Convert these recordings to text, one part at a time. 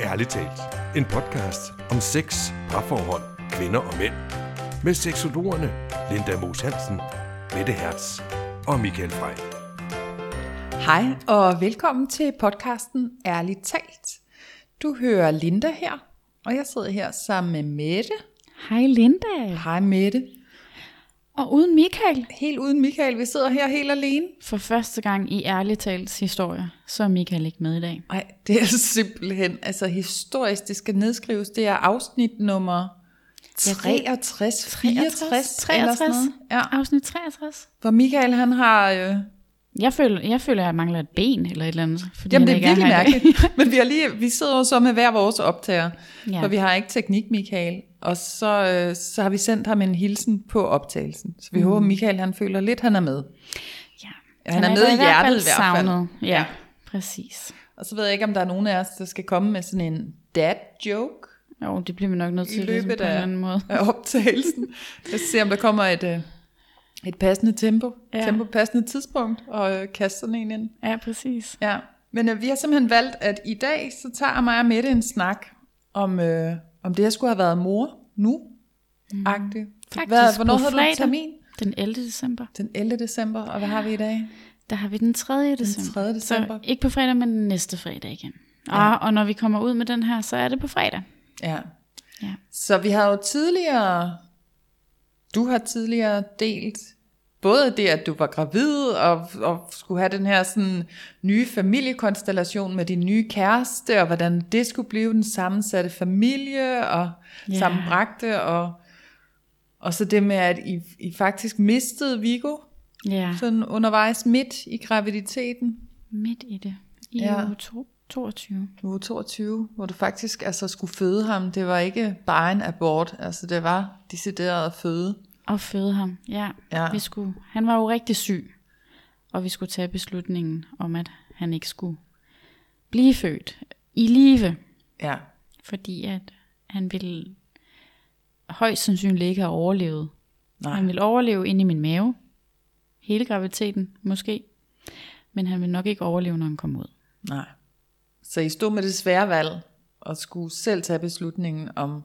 Ærligt talt. En podcast om sex, parforhold, kvinder og mænd. Med seksologerne Linda Moos Hansen, Mette Hertz og Michael Frey. Hej og velkommen til podcasten Ærligt talt. Du hører Linda her, og jeg sidder her sammen med Mette. Hej Linda. Hej Mette. Og uden Michael. Helt uden Michael, vi sidder her helt alene. For første gang i ærligt talt historie, så er Michael ikke med i dag. Nej, det er simpelthen, altså historisk, det skal nedskrives. Det er afsnit nummer 63, 64, eller sådan noget. Ja, Afsnit 63. hvor Michael han har... Øh, Jeg føler, jeg føler, at jeg mangler et ben eller et eller andet. Fordi jamen det han er virkelig i mærkeligt. Men vi, har lige, vi sidder jo så med hver vores optager, Ja. ja. for vi har ikke teknik, Michael. Og så, øh, så har vi sendt ham en hilsen på optagelsen. Så vi mm. håber, Michael han føler lidt, han er med. Ja. Ja, han er med i hjertet i hvert fald. Savnet. Ja, præcis. Og så ved jeg ikke, om der er nogen af os, der skal komme med sådan en dad joke Jo, det bliver vi nok nødt i til ligesom løbet på en anden måde. af optagelsen. Jeg se, om der kommer et, øh, et passende tempo, Ja. tempo passende tidspunkt, og øh, kaste sådan en ind. Ja, præcis. Ja, men øh, vi har simpelthen valgt, at i dag, så tager mig og Mette en snak om, øh, om det, jeg skulle have været mor nu. Mm. Agtigt. Faktisk Hvad, hvornår havde du fredag. termin? Den 11. december. Den 11. december, og hvad har vi i dag? Der har vi den 3. december. 3. december. Så ikke på fredag, men næste fredag igen. Ja. Og, og når vi kommer ud med den her, så er det på fredag. Ja. Ja. Så vi har jo tidligere, du har tidligere delt både det, at du var gravid og, og skulle have den her sådan nye familiekonstellation med din nye kæreste, og hvordan det skulle blive den sammensatte familie og yeah. sammenbragte, og, og så det med, at I, I faktisk mistede Vigo Ja, sådan undervejs midt i graviditeten. midt i det. I Ja. uge to- 22. Du var 22, hvor du faktisk altså skulle føde ham. Det var ikke bare en abort, altså det var decideret at føde. Og føde ham, ja. Ja. Vi skulle, han var jo rigtig syg, og vi skulle tage beslutningen om, at han ikke skulle blive født i live, Ja, fordi at han ville højst sandsynligt ikke have overlevet. nej. Han ville overleve inde i min mave, hele graviditeten måske, men han ville nok ikke overleve, når han kom ud. Nej. Så I stod med det svære valg, og skulle selv tage beslutningen om,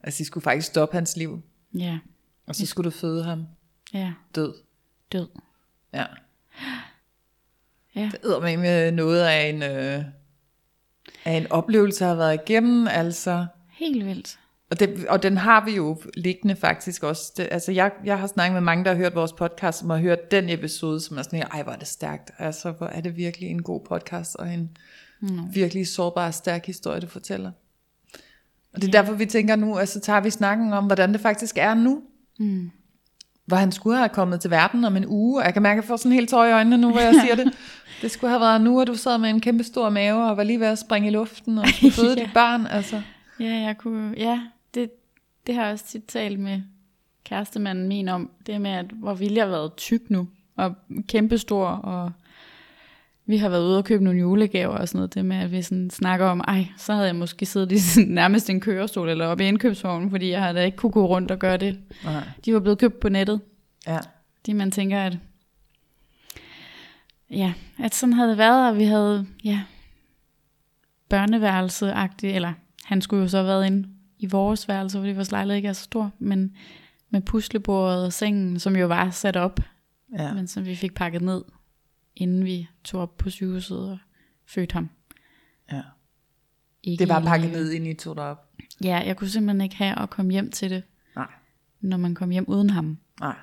at I skulle faktisk stoppe hans liv, Ja, og så skulle du føde ham ja, død. død. Ja. Ja. Det er med noget af en, øh, af en oplevelse, jeg har været igennem, altså. Helt vildt. Og, det, og den har vi jo liggende faktisk også. Det, altså jeg, jeg har snakket med mange, der har hørt vores podcast, som har hørt den episode, som er sådan, ej hvor er det stærkt. Altså hvor er det virkelig en god podcast, og en mm. virkelig sårbar og stærk historie, du fortæller. Og det er derfor, vi tænker nu, altså tager vi snakken om, hvordan det faktisk er nu. Mm. Hvor han skulle have kommet til verden om en uge. Og jeg kan mærke, at jeg får sådan helt tår i øjnene nu, hvor jeg siger det. Det skulle have været nu, at du sad med en kæmpe stor mave, og var lige ved at springe i luften, og føde Ja. dit barn. Altså. Ja, jeg kunne, ja, det, det har jeg også tit talt med kærestemanden min om, det med, at hvor ville jeg have været tyk nu, og kæmpestor, og vi har været ude og købe nogle julegaver og sådan noget, det med, at vi sådan snakker om, ej, så havde jeg måske siddet i sådan, nærmest en kørestol eller oppe i indkøbsvognen, fordi jeg havde da ikke kunne gå rundt og gøre det. Nej. De var blevet købt på nettet, Ja. fordi man tænker, at ja, at sådan havde det været, og vi havde, ja, børneværelse-agtigt, eller han skulle jo så have været inde i vores værelse, fordi vores lejlighed ikke er så stor, men med puslebordet og sengen, som jo var sat op, ja. men som vi fik pakket ned, inden vi tog op på sygehuset og fødte ham. ja. Ikke Det var pakket ned, inden I tog det op. Ja, jeg kunne simpelthen ikke have at komme hjem til det, Nej. når man kom hjem uden ham. Nej.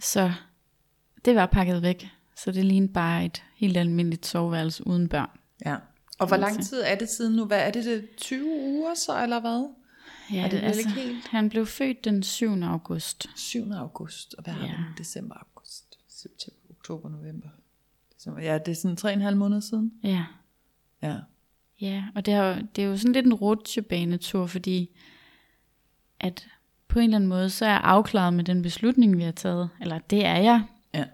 Så det var pakket væk. Så det lignede bare et helt almindeligt soveværelse uden børn. Ja. Og hvor lang Altså. tid er det siden nu? Hvad er det, det 20 uger så, eller hvad? Ja, Er det vel ikke helt? Han blev født den 7. august. 7. august, og hvad har Ja. vi nu? December, august, september, oktober, november. December. Ja, det er sådan tre og en halv måned siden. Ja, Ja. ja og det er, jo, det er jo sådan lidt en rutsjebanetur, fordi at på en eller anden måde, så er jeg afklaret med den beslutning, vi har taget. Eller det er jeg. Ja.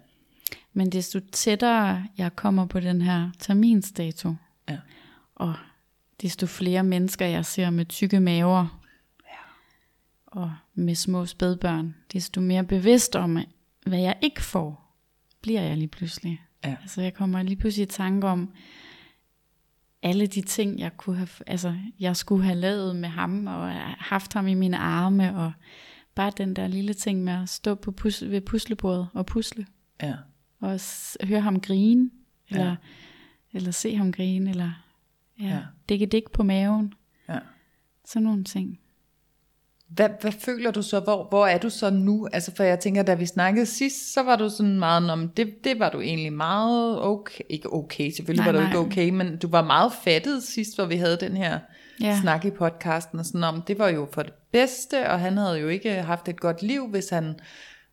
Men desto tættere jeg kommer på den her terminsdato, Ja. og desto flere mennesker jeg ser med tykke maver, og med små spædbørn, desto mere bevidst om, hvad jeg ikke får, bliver jeg lige pludselig. Ja. Altså jeg kommer lige pludselig i tanke om, alle de ting, jeg kunne have, altså, jeg skulle have lavet med ham, og haft ham i mine arme, og bare den der lille ting med at stå på pus- ved puslebordet og pusle, Ja. og s- høre ham grine, eller, Ja. eller se ham grine, eller ja, Ja. dække dik på maven, ja. sådan nogle ting. Hvad, hvad føler du så? Hvor, hvor er du så nu? Altså for jeg tænker, da vi snakkede sidst, så var du sådan meget om, det, det var du egentlig meget okay. Ikke okay, selvfølgelig Nej, var du nej. ikke okay, men du var meget fattet sidst, hvor vi havde den her ja. Snak i podcasten, og sådan om, det var jo for det bedste, og han havde jo ikke haft et godt liv, hvis han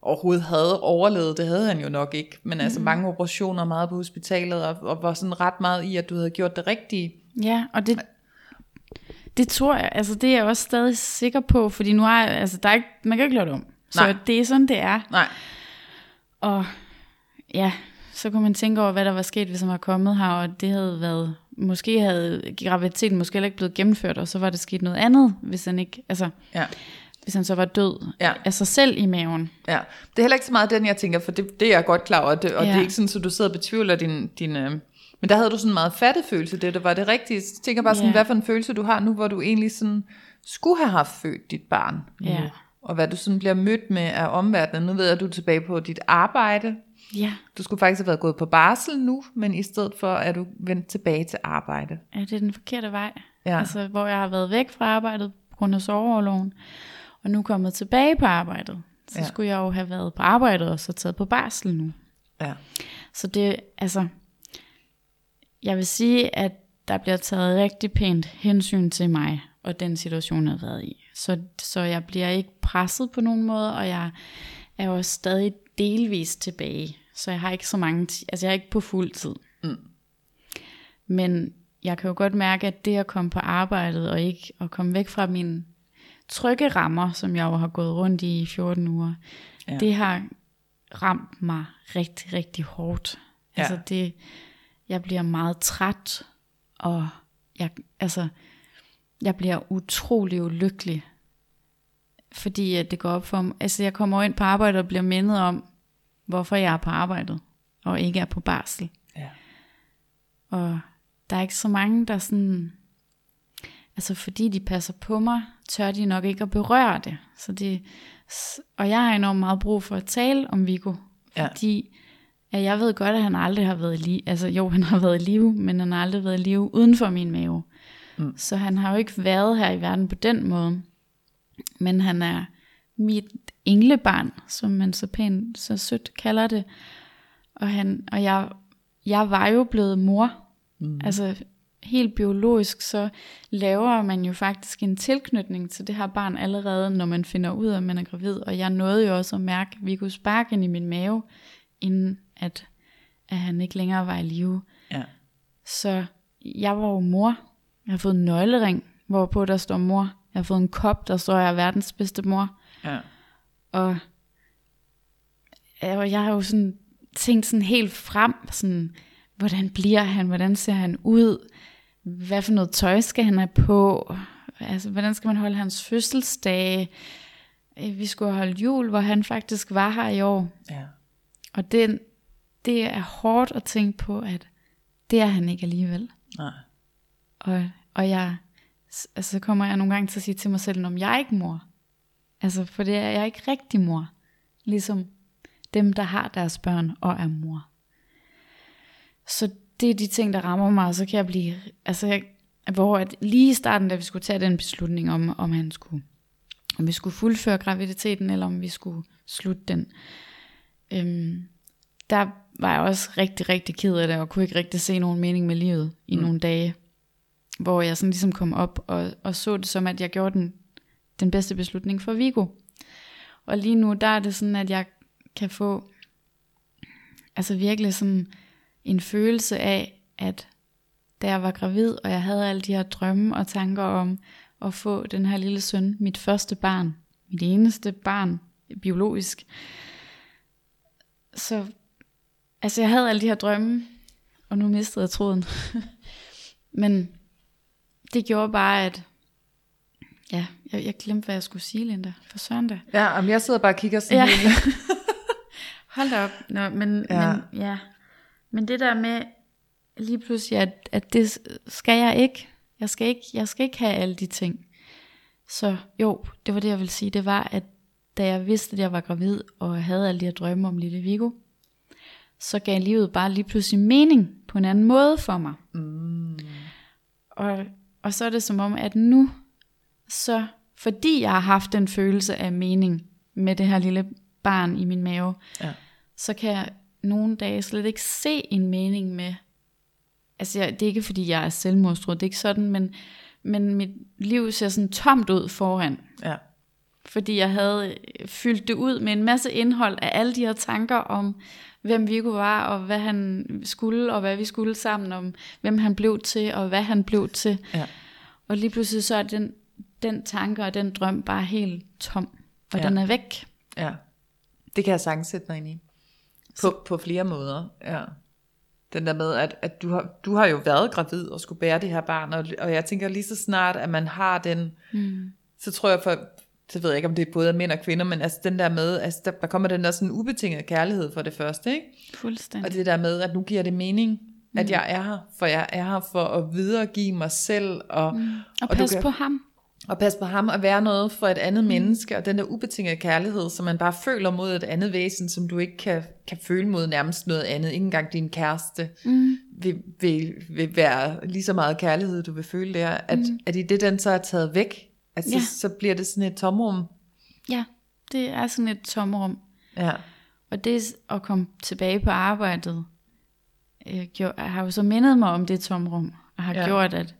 overhovedet havde overlevet. Det havde han jo nok ikke. Men altså Mm. mange operationer, meget på hospitalet, og, og var sådan ret meget i, at du havde gjort det rigtige. Ja, og det, det tror jeg, altså det er jeg også stadig sikker på, fordi nu er altså der er ikke, man kan ikke lave det om. Så Nej. det er sådan, det er. Nej. Og ja, så kunne man tænke over, hvad der var sket, hvis han var kommet her, og det havde været, måske havde graviditeten måske heller ikke blevet gennemført, og så var det sket noget andet, hvis han ikke, altså, Ja. hvis han så var død Ja. af sig selv i maven. Ja, det er heller ikke så meget den, jeg tænker, for det, det er jeg godt klar over, og, det, og ja. det er ikke sådan, at du sidder og betvivler din... din øh, men der havde du sådan en meget fattet følelse, det, det var det rigtige. Så tænker jeg bare sådan, Ja. hvad for en følelse du har nu, hvor du egentlig sådan skulle have haft født dit barn nu, Ja. og hvad du sådan bliver mødt med af omverdenen. Nu ved jeg, at du er tilbage på dit arbejde. Ja, Du skulle faktisk have været gået på barsel nu, men i stedet for er du vendt tilbage til arbejde. ja det er den forkerte vej. Ja. Altså, hvor jeg har været væk fra arbejdet på grund af soveoverloven, og nu kommet tilbage på arbejdet. Så ja. skulle jeg jo have været på arbejdet og så taget på barsel nu. Ja. Så det, altså, jeg vil sige, at der bliver taget rigtig pænt hensyn til mig, og den situation, jeg har været i. Så, så jeg bliver ikke presset på nogen måde, og jeg er jo stadig delvist tilbage. Så jeg har ikke så mange, altså jeg er ikke på fuld tid. Mm. Men jeg kan jo godt mærke, at det at komme på arbejdet, og ikke at komme væk fra mine trygge rammer, som jeg jo har gået rundt i i 14 uger, ja. det har ramt mig rigtig, rigtig hårdt. Ja. Altså det, jeg bliver meget træt, og jeg, altså, jeg bliver utrolig ulykkelig, fordi at det går op for mig. Altså jeg kommer ind på arbejde og bliver mindet om, hvorfor jeg er på arbejdet, og ikke er på barsel. Ja. Og der er ikke så mange, der sådan... Altså fordi de passer på mig, tør de nok ikke at berøre det. Så det og jeg har enormt meget brug for at tale om Viggo. Ja. At jeg ved godt, at han aldrig har været i live. Altså jo, han har været i live, men han har aldrig været i live uden for min mave. Mm. Så han har jo ikke været her i verden på den måde. Men han er mit englebarn, som man så pænt, så sødt kalder det. Og, han, og jeg, jeg var jo blevet mor. Mm. Altså helt biologisk, så laver man jo faktisk en tilknytning til det her barn allerede, når man finder ud af, at man er gravid. Og jeg nåede jo også at mærke Viggo sparken i min mave, inden at, at han ikke længere var i live. Ja. Så jeg var jo mor. Jeg har fået en nøglering, hvorpå der står mor. Jeg har fået en kop, der står, jeg er verdens bedste mor. Ja. Og, og jeg har jo sådan tænkt sådan helt frem, sådan, hvordan bliver han, hvordan ser han ud, hvad for noget tøj skal han have på, altså hvordan skal man holde hans fødselsdage, Øh, vi skulle holde jul, hvor han faktisk var her i år, Ja. og det, det er hårdt at tænke på, at det er han ikke alligevel. Nej. Og, og jeg, altså, så kommer jeg nogle gange til at sige til mig selv, om jeg er ikke mor. Altså, for det er jeg er ikke rigtig mor. Ligesom dem, der har deres børn og er mor. Så det er de ting, der rammer mig, og så kan jeg blive, altså jeg, hvor at lige i starten, da vi skulle tage den beslutning om, om han skulle, om vi skulle fuldføre graviditeten, eller om vi skulle slutte den, øhm, der var jeg også rigtig, rigtig ked af det, og kunne ikke rigtig se nogen mening med livet i mm. nogle dage, hvor jeg sådan ligesom kom op og, og så det som, at jeg gjorde den, den bedste beslutning for Vigo. Og lige nu, der er det sådan, at jeg kan få altså virkelig sådan en følelse af, at da jeg var gravid, og jeg havde alle de her drømme og tanker om at få den her lille søn, mit første barn, mit eneste barn, biologisk, så altså jeg havde alle de her drømme, og nu mistede jeg tråden. Men det gjorde bare, at ja, jeg, jeg glemte, hvad jeg skulle sige, Linda. For søren da. Ja, men jeg sidder bare og kigger sådan Ja. Hold da op. Nå, men, Ja. ja. Men, ja. men det der med, lige pludselig, at, at det skal jeg ikke. Jeg skal ikke, jeg skal ikke have alle de ting. Så jo, det var det, jeg ville sige. Det var, at da jeg vidste, at jeg var gravid, og havde alle de her drømme om lille Vigo, så gav livet bare lige pludselig mening på en anden måde for mig. Mm. Og, og så er det som om, at nu, så fordi jeg har haft den følelse af mening med det her lille barn i min mave, ja. så kan jeg nogle dage slet ikke se en mening med, altså jeg, det er ikke fordi jeg er selvmordstruet, det er ikke sådan, men, men mit liv ser sådan tomt ud foran. Ja. Fordi jeg havde fyldt det ud med en masse indhold af alle de her tanker om, hvem Viggo var, og hvad han skulle, og hvad vi skulle sammen, om hvem han blev til, og hvad han blev til. Ja. Og lige pludselig så er den, den tanke og den drøm bare helt tom, og ja. den er væk. Ja, det kan jeg sagtens sætte mig ind i. På, på flere måder, ja. Den der med, at, at du, har, du har jo været gravid og skulle bære det her barn, og, og jeg tænker lige så snart, at man har den, mm. så tror jeg for, så ved jeg ikke, om det er både mænd og kvinder, men altså den der med, altså der, der kommer den der sådan ubetinget kærlighed for det første, ikke? Fuldstændig. Og det der med, at nu giver det mening, at mm. jeg er her, for jeg er her for at videregive mig selv, og, mm. og, og passe på ham. Og passe på ham, og være noget for et andet mm. menneske, og den der ubetingede kærlighed, som man bare føler mod et andet væsen, som du ikke kan, kan føle mod nærmest noget andet, ikke engang din kæreste, mm. vil, vil, vil være lige så meget kærlighed, du vil føle der, at, mm. at i det, den så er taget væk, Altså, ja. så, bliver det sådan et tomrum. Ja, det er sådan et tomrum. Ja. Og det at komme tilbage på arbejdet, øh, gjorde, har jo så mindet mig om det tomrum, og har ja. gjort, at,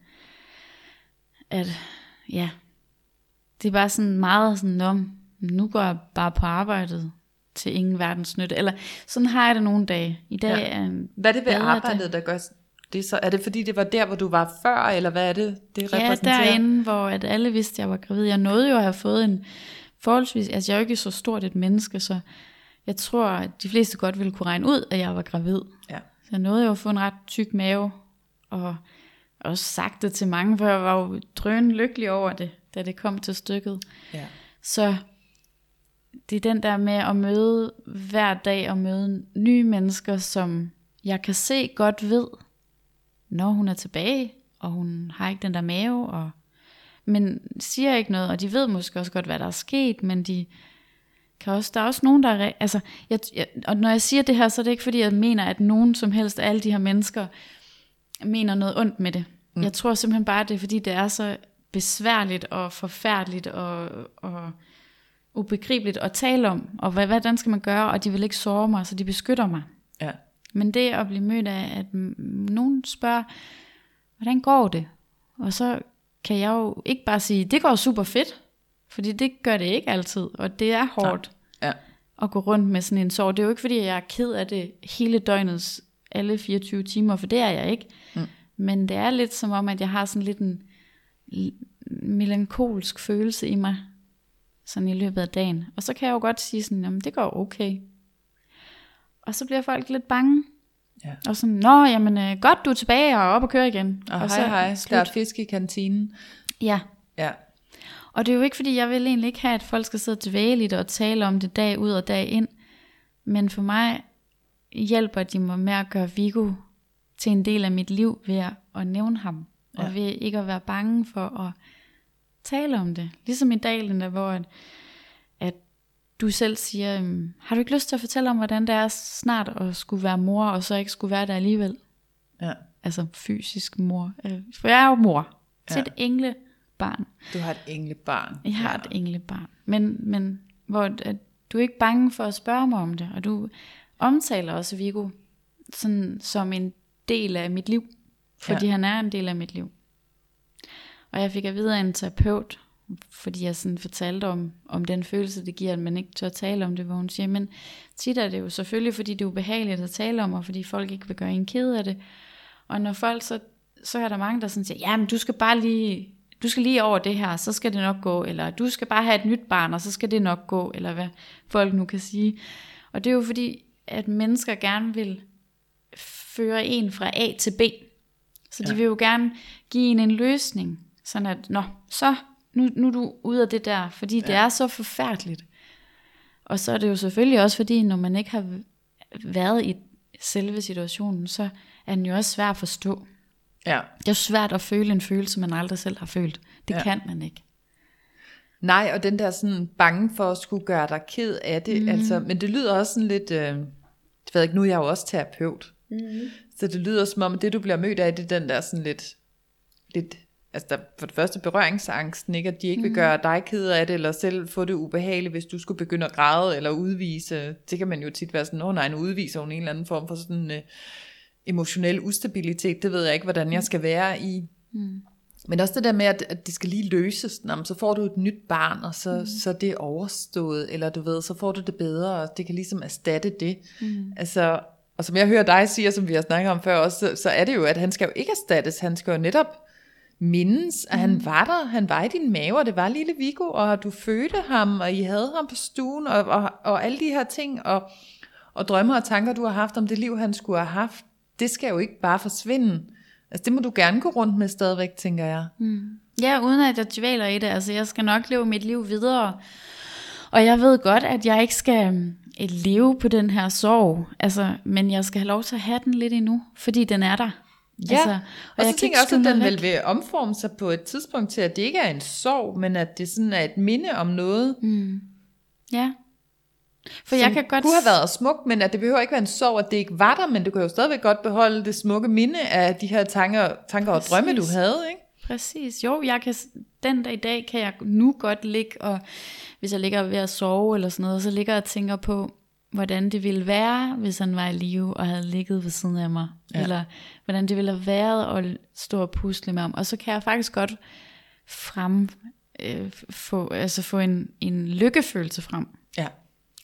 at ja, det er bare sådan meget sådan, om, nu går jeg bare på arbejdet til ingen verdens nytte. Eller sådan har jeg det nogle dage. I dag ja. er Hvad er det ved arbejdet, der gør, det så, er det fordi, det var der, hvor du var før, eller hvad er det, det repræsenterer? Ja, derinde, hvor at alle vidste, at jeg var gravid. Jeg nåede jo at have fået en forholdsvis, altså jeg er jo ikke så stort et menneske, så jeg tror, at de fleste godt ville kunne regne ud, at jeg var gravid. Ja. Så jeg nåede jo at få en ret tyk mave, og også sagt det til mange, for jeg var jo drøn lykkelig over det, da det kom til stykket. Ja. Så det er den der med at møde hver dag, og møde nye mennesker, som jeg kan se godt ved, når hun er tilbage, og hun har ikke den der mave, og, men siger ikke noget, og de ved måske også godt, hvad der er sket, men de kan også, der er også nogen, der er, altså, jeg, jeg, og når jeg siger det her, så er det ikke fordi, jeg mener, at nogen som helst af alle de her mennesker, mener noget ondt med det. Mm. Jeg tror simpelthen bare, det er fordi, det er så besværligt og forfærdeligt og, og ubegribeligt at tale om, og hvad, hvordan skal man gøre, og de vil ikke såre mig, så de beskytter mig. Ja. Men det at blive mødt af, at nogen spørger, hvordan går det? Og så kan jeg jo ikke bare sige, det går super fedt, fordi det gør det ikke altid, og det er hårdt ja. at gå rundt med sådan en sorg. Det er jo ikke fordi, jeg er ked af det hele døgnets alle 24 timer, for det er jeg ikke. Mm. Men det er lidt som om, at jeg har sådan lidt en melankolsk følelse i mig, sådan i løbet af dagen. Og så kan jeg jo godt sige sådan, jamen det går okay. Og så bliver folk lidt bange. Ja. Og sådan, nå, jamen øh, godt, du er tilbage og op og køre igen. Og, og hej, så, hej, slut. der er fisk i kantinen. Ja. Ja. Og det er jo ikke, fordi jeg vil egentlig ikke have, at folk skal sidde dvæligt og tale om det dag ud og dag ind. Men for mig hjælper de mig med at gøre Vigo til en del af mit liv ved at, at nævne ham. Ja. Og ved ikke at være bange for at tale om det. Ligesom i dag, Linda, hvor at du selv siger, øhm, har du ikke lyst til at fortælle om, hvordan det er snart at skulle være mor, og så ikke skulle være der alligevel? Ja. Altså fysisk mor. Øh, for jeg er jo mor til ja. et englebarn. Du har et englebarn. Jeg har ja. et englebarn. Men, men hvor at du er ikke bange for at spørge mig om det, og du omtaler også Viggo sådan, som en del af mit liv, fordi ja. han er en del af mit liv. Og jeg fik at vide af en terapeut, fordi jeg sådan fortalte om, om den følelse, det giver, at man ikke tør tale om det, hvor hun siger, men tit er det jo selvfølgelig, fordi det er ubehageligt at tale om, og fordi folk ikke vil gøre en ked af det. Og når folk så, så er der mange, der sådan siger, ja, men du skal bare lige, du skal lige over det her, så skal det nok gå, eller du skal bare have et nyt barn, og så skal det nok gå, eller hvad folk nu kan sige. Og det er jo fordi, at mennesker gerne vil føre en fra A til B. Så de ja. vil jo gerne give en en løsning, sådan at, nå, så nu, nu er du ude af det der, fordi ja. det er så forfærdeligt. Og så er det jo selvfølgelig også fordi, når man ikke har været i selve situationen, så er den jo også svær at forstå. Ja. Det er jo svært at føle en følelse, man aldrig selv har følt. Det Ja. kan man ikke. Nej, og den der sådan bange for at skulle gøre dig ked af det, mm. altså, men det lyder også sådan lidt, øh, jeg ved ikke, nu er jeg jo også terapeut, mm. så det lyder som om, det du bliver mødt af, det er den der sådan lidt, lidt altså der, for det første berøringsangsten, ikke? at de ikke vil gøre dig ked af det, eller selv få det ubehageligt, hvis du skulle begynde at græde, eller udvise, det kan man jo tit være sådan, åh nej, nu udviser hun en eller anden form for sådan øh, emotionel ustabilitet, det ved jeg ikke, hvordan jeg skal være i. Mm. Men også det der med, at, at det skal lige løses, Nå, men så får du et nyt barn, og så, mm. så er det overstået, eller du ved, så får du det bedre, og det kan ligesom erstatte det. Mm. Altså, og som jeg hører dig sige, og som vi har snakket om før også, så, så er det jo, at han skal jo ikke erstattes, han skal jo netop mindes, at han var der, han var i din mave, og det var lille Viggo, og du fødte ham, og I havde ham på stuen, og, og, og alle de her ting, og, og drømmer og tanker, du har haft om det liv, han skulle have haft, det skal jo ikke bare forsvinde. Altså det må du gerne gå rundt med stadigvæk, tænker jeg. Ja, uden at jeg dvæler i det. Altså, jeg skal nok leve mit liv videre. Og jeg ved godt, at jeg ikke skal øh, leve på den her sorg. Altså, men jeg skal have lov til at have den lidt endnu, fordi den er der. Ja, altså, og, og så kan tænker jeg også, at den vil, vil omforme sig på et tidspunkt til, at det ikke er en sorg, men at det sådan er et minde om noget, mm. Ja. For jeg kan godt... kunne have været smukt, men at det behøver ikke være en sorg, at det ikke var der, men du kan jo stadigvæk godt beholde det smukke minde af de her tanker, tanker og drømme, du havde, ikke? Præcis. Jo, jeg kan, den dag i dag kan jeg nu godt ligge, og hvis jeg ligger ved at sove eller sådan noget, så ligger jeg og tænker på, hvordan det ville være, hvis han var i live og havde ligget ved siden af mig. Ja. Eller hvordan det ville have været at stå og pusle med ham. Og så kan jeg faktisk godt frem, øh, få, altså få en, en lykkefølelse frem Ja.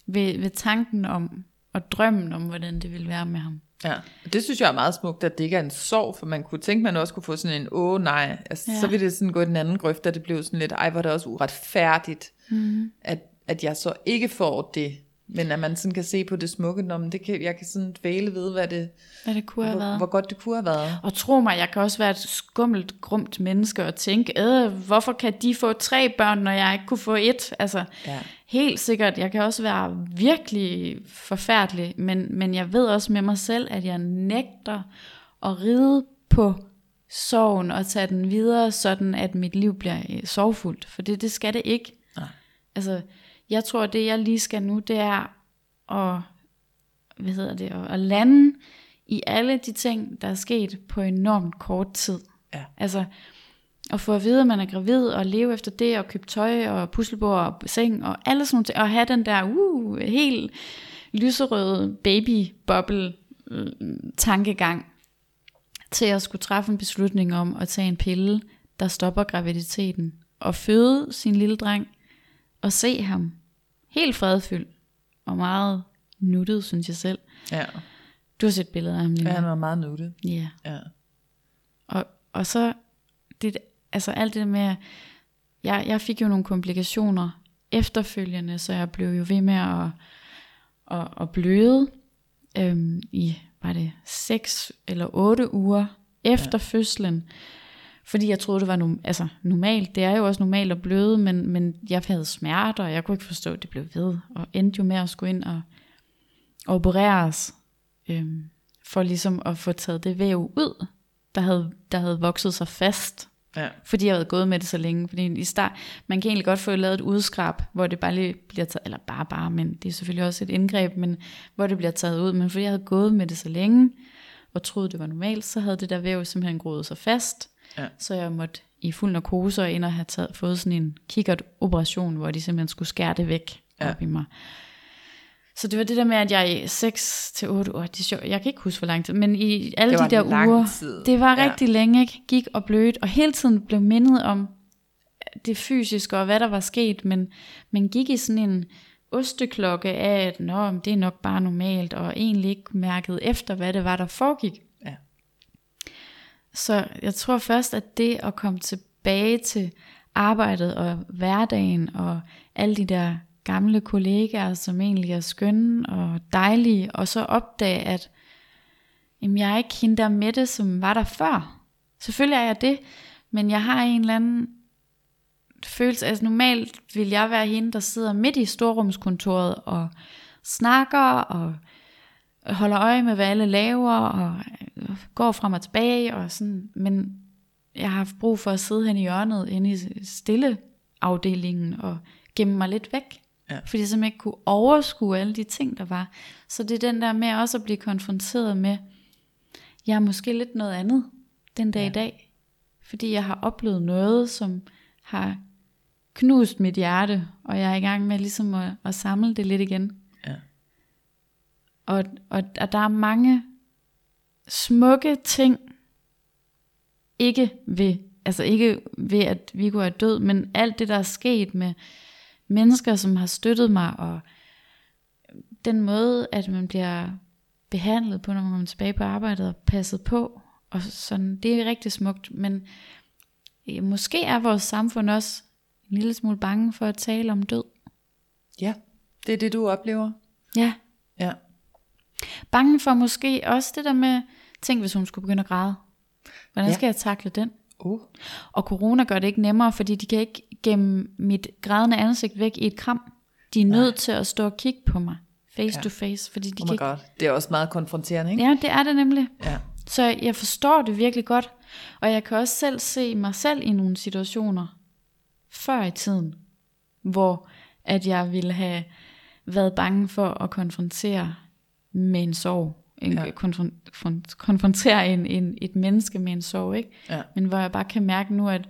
ved, ved tanken om, og drømmen om, hvordan det ville være med ham. Ja, og det synes jeg er meget smukt, at det ikke er en sorg, for man kunne tænke, man også kunne få sådan en, åh nej, altså, ja. Så ville det sådan gå i den anden grøft, at det blev sådan lidt, ej, hvor er det også uretfærdigt, mm. at, at jeg så ikke får det, men at man sådan kan se på det smukke, når det kan, jeg kan sådan dvæle ved, hvad det, Hvad det kunne have hvor, været. hvor godt det kunne have været. Og tro mig, jeg kan også være et skummelt, grumt menneske og tænke, øh, hvorfor kan de få tre børn, når jeg ikke kunne få et? Altså, Ja. helt sikkert, jeg kan også være virkelig forfærdelig, men, men jeg ved også med mig selv, at jeg nægter at ride på sorgen og tage den videre, sådan at mit liv bliver øh, sorgfuldt. For det, det skal det ikke. Nej. Altså, jeg tror, det jeg lige skal nu, det er at, hvad hedder det, at, lande i alle de ting, der er sket på enormt kort tid. Ja. Altså, at få at vide, at man er gravid, og leve efter det, og købe tøj, og puslebord, og seng, og alle sådan nogle ting, og have den der, uh, helt lyserøde baby-bubble øh, tankegang, til at skulle træffe en beslutning om at tage en pille, der stopper graviditeten, og føde sin lille dreng, og se ham helt fredfyldt, og meget nuttet, synes jeg selv. Ja, Du har set billeder af ham lige ja han var meget nuttet. Ja. Ja. Og, og så, det, altså alt det med, jeg, jeg fik jo nogle komplikationer efterfølgende, så jeg blev jo ved med at, at, at bløde øhm, i, var det 6 eller 8 uger efter ja. fødslen. Fordi jeg troede, det var no, altså, normalt. Det er jo også normalt at bløde, men, men jeg havde smerter, og jeg kunne ikke forstå, at det blev ved. Og endte jo med at skulle ind og, og opereres, øhm, for ligesom at få taget det væv ud, der havde, der havde vokset sig fast Ja. fordi jeg havde gået med det så længe. Fordi i start, man kan egentlig godt få lavet et udskrab, hvor det bare lige bliver taget, eller bare bare, men det er selvfølgelig også et indgreb, men hvor det bliver taget ud. Men fordi jeg havde gået med det så længe, og troede det var normalt, så havde det der væv simpelthen groet sig fast. Ja. Så jeg måtte i fuld narkose og ind og have taget, fået sådan en kikkert-operation, hvor de simpelthen skulle skære det væk Ja. op i mig. Så det var det der med, at jeg i 6 til 8 år, det er sjovt, jeg kan ikke huske, hvor lang tid, men i alle Det de der uger, tid. det var Ja. rigtig længe, ikke? gik og blødt, og hele tiden blev mindet om det fysiske og hvad der var sket, men man gik i sådan en osteklokke af, at Nå, det er nok bare normalt, og egentlig ikke mærket efter, hvad det var, der foregik. Ja. Så jeg tror først, at det at komme tilbage til arbejdet og hverdagen og alle de der gamle kollegaer, som egentlig er skønne og dejlige, og så opdage, at jamen, jeg er ikke hende der med det, som var der før. Selvfølgelig er jeg det, men jeg har en eller anden følelse, altså normalt vil jeg være hende, der sidder midt i storrumskontoret og snakker og holder øje med, hvad alle laver, og øh, går frem og tilbage, og sådan, men jeg har haft brug for at sidde hen i hjørnet, inde i stille afdelingen, og gemme mig lidt væk. Ja. Fordi jeg simpelthen ikke kunne overskue alle de ting, der var. Så det er den der med også at blive konfronteret med, jeg er måske lidt noget andet den dag ja. i dag. Fordi jeg har oplevet noget, som har knust mit hjerte, og jeg er i gang med ligesom at, at samle det lidt igen. Ja. Og, og, og der er mange smukke ting, ikke ved, altså ikke ved, at Viggo er død, men alt det, der er sket med mennesker, som har støttet mig, og den måde, at man bliver behandlet på, når man kommer tilbage på arbejdet, og passet på, og sådan, det er rigtig smukt, men måske er vores samfund også en lille smule bange for at tale om død. Ja, det er det, du oplever. Ja, Ja. bange for måske også det der med, tænk hvis hun skulle begynde at græde. Hvordan Ja. skal jeg takle den? Uh. Og corona gør det ikke nemmere, fordi de kan ikke gemme mit grædende ansigt væk i et kram. De er nødt til at stå og kigge på mig, face Ja. to face, fordi de Oh kan my ikke... god. Det er også meget konfronterende, ikke? Ja, det er det nemlig. Ja. Så jeg forstår det virkelig godt, og jeg kan også selv se mig selv i nogle situationer før i tiden, hvor at jeg ville have været bange for at konfrontere med en sorg. En, Ja. ja. konfron- fron- konfrontere en, en, et menneske med en sorg, ikke? Ja. Men hvor jeg bare kan mærke nu, at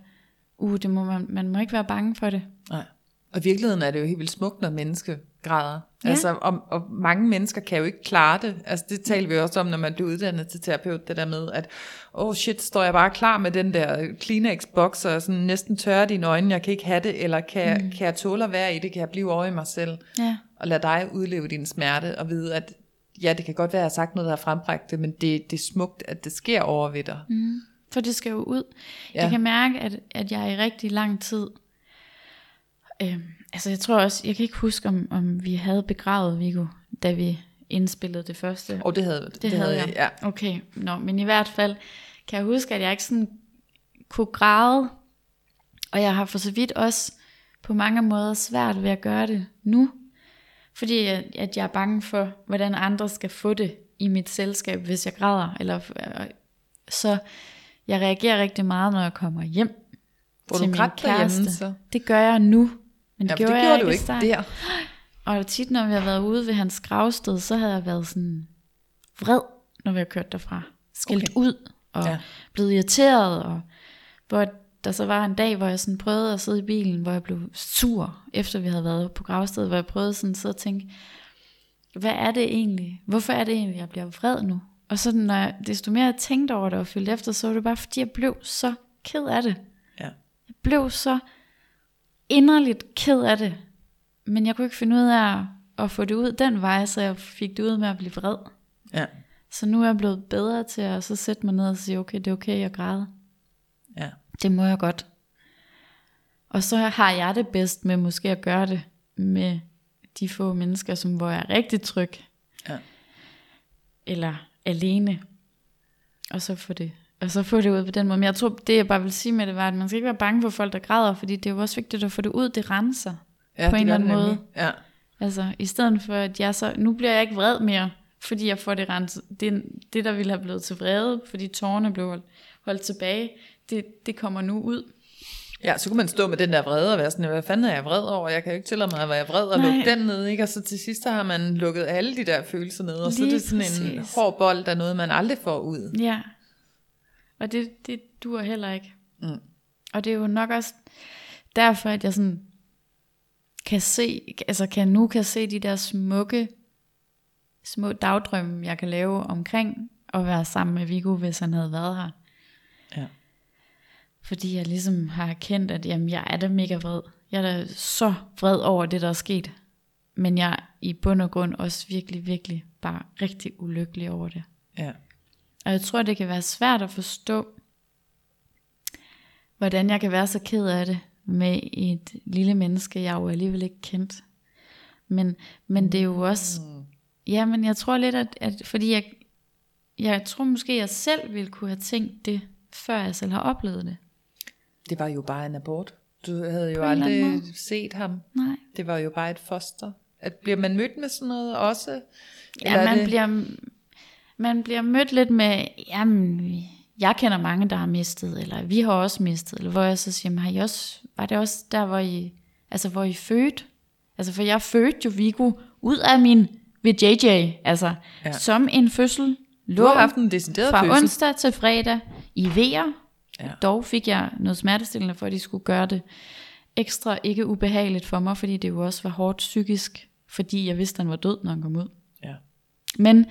uh, det må man, man må ikke være bange for det. Nej. Og i virkeligheden er det jo helt vildt smukt, når menneske græder. Ja. Altså, og, og mange mennesker kan jo ikke klare det. Altså, det taler vi også om, når man bliver uddannet til terapeut, det der med, at, oh shit, står jeg bare klar med den der Kleenex-boks, og sådan næsten tørre dine øjne, jeg kan ikke have det, eller kan, mm. kan jeg tåle at være i det, kan jeg blive over i mig selv, Ja. og lade dig udleve din smerte, og vide, at ja, det kan godt være, at jeg har sagt noget, der har frembragt det, men det, det er smukt, at det sker over ved dig. Mm. For det skal jo ud. Ja. Jeg kan mærke, at, at jeg i rigtig lang tid... Øh, altså jeg tror også, jeg kan ikke huske, om, om vi havde begravet Viggo, da vi indspillede det første. Og det havde, det, det havde jeg. Ja. Okay, Nå, men i hvert fald kan jeg huske, at jeg ikke sådan kunne græde. Og jeg har for så vidt også på mange måder svært ved at gøre det nu. Fordi at, at jeg er bange for, hvordan andre skal få det i mit selskab, hvis jeg græder. Eller, øh, så jeg reagerer rigtig meget, når jeg kommer hjem Hvor til du min grædt derhjemme, kæreste. så? Det gør jeg nu. Men Ja, det for gjorde, det gjorde jeg du ikke starten. der. Og tit, når vi har været ude ved hans gravsted, så havde jeg været sådan vred, når vi har kørt derfra. Skældt Okay. ud og Ja. ja. blevet irriteret. Og hvor der så var en dag, hvor jeg sådan prøvede at sidde i bilen, hvor jeg blev sur, efter vi havde været på gravstedet, hvor jeg prøvede sådan at sidde og tænke, hvad er det egentlig? Hvorfor er det egentlig, jeg bliver vred nu? Og så når jeg, desto mere jeg tænkte over det og følte efter, så var det bare fordi, jeg blev så ked af det. Ja. Jeg blev så inderligt ked af det. Men jeg kunne ikke finde ud af at, få det ud den vej, så jeg fik det ud med at blive vred. Ja. Så nu er jeg blevet bedre til at så sætte mig ned og sige, okay, det er okay at græde. Ja. Det må jeg godt. Og så har jeg det bedst med måske at gøre det med de få mennesker, som hvor jeg er rigtig tryg. Ja. Eller alene. Og så få det, og så få det ud på den måde. Men jeg tror, det jeg bare vil sige med det, var, at man skal ikke være bange for folk, der græder, fordi det er jo også vigtigt at få det ud, det renser. ja På en eller anden måde. nemlig. Ja. Altså, i stedet for, at jeg så, nu bliver jeg ikke vred mere, fordi jeg får det renset. Det, det der ville have blevet til vrede, fordi tårerne blev holdt, holdt tilbage, det, det kommer nu ud. Ja, så kunne man stå med den der vrede og være sådan, hvad fanden er jeg vred over? Jeg kan jo ikke tillade mig at være vred og Nej. lukke den ned, ikke? Og så til sidst har man lukket alle de der følelser ned, og så er Lige det sådan en præcis. hård bold, der er noget, man aldrig får ud. Ja. Og det, det duer heller ikke. Mm. Og det er jo nok også derfor, at jeg sådan kan se, altså kan nu kan se de der smukke, små dagdrømme, jeg kan lave omkring at være sammen med Viggo, hvis han havde været her. Ja. Fordi jeg ligesom har erkendt, at jamen, jeg er da mega vred. Jeg er da så vred over det, der er sket. Men jeg er i bund og grund også virkelig, virkelig bare rigtig ulykkelig over det. Ja. Og jeg tror, det kan være svært at forstå, hvordan jeg kan være så ked af det med et lille menneske, jeg jo alligevel ikke kendt. Men, men det er jo også, ja, men jeg tror lidt, at, at fordi jeg, jeg tror måske, jeg selv ville kunne have tænkt det, før jeg selv har oplevet det. Det var jo bare en abort. Du havde jo eller aldrig set ham. Nej. Det var jo bare et foster. At bliver man mødt med sådan noget også? Ja, man det... bliver, man bliver mødt lidt med, jamen, jeg kender mange, der har mistet, eller vi har også mistet, eller hvor jeg så siger, jamen, har I også, var det også der, hvor I, altså hvor I fødte? Altså for jeg fødte jo Vigo ud af min, ved JJ, altså Ja. som en fødsel, Du har haft en decideret fra fødsel. onsdag til fredag i. Ja. Ja. Dog fik jeg noget smertestillende, for at de skulle gøre det ekstra ikke ubehageligt for mig, fordi det jo også var hårdt psykisk, fordi jeg vidste, at han var død, når han kom ud. Ja. Men,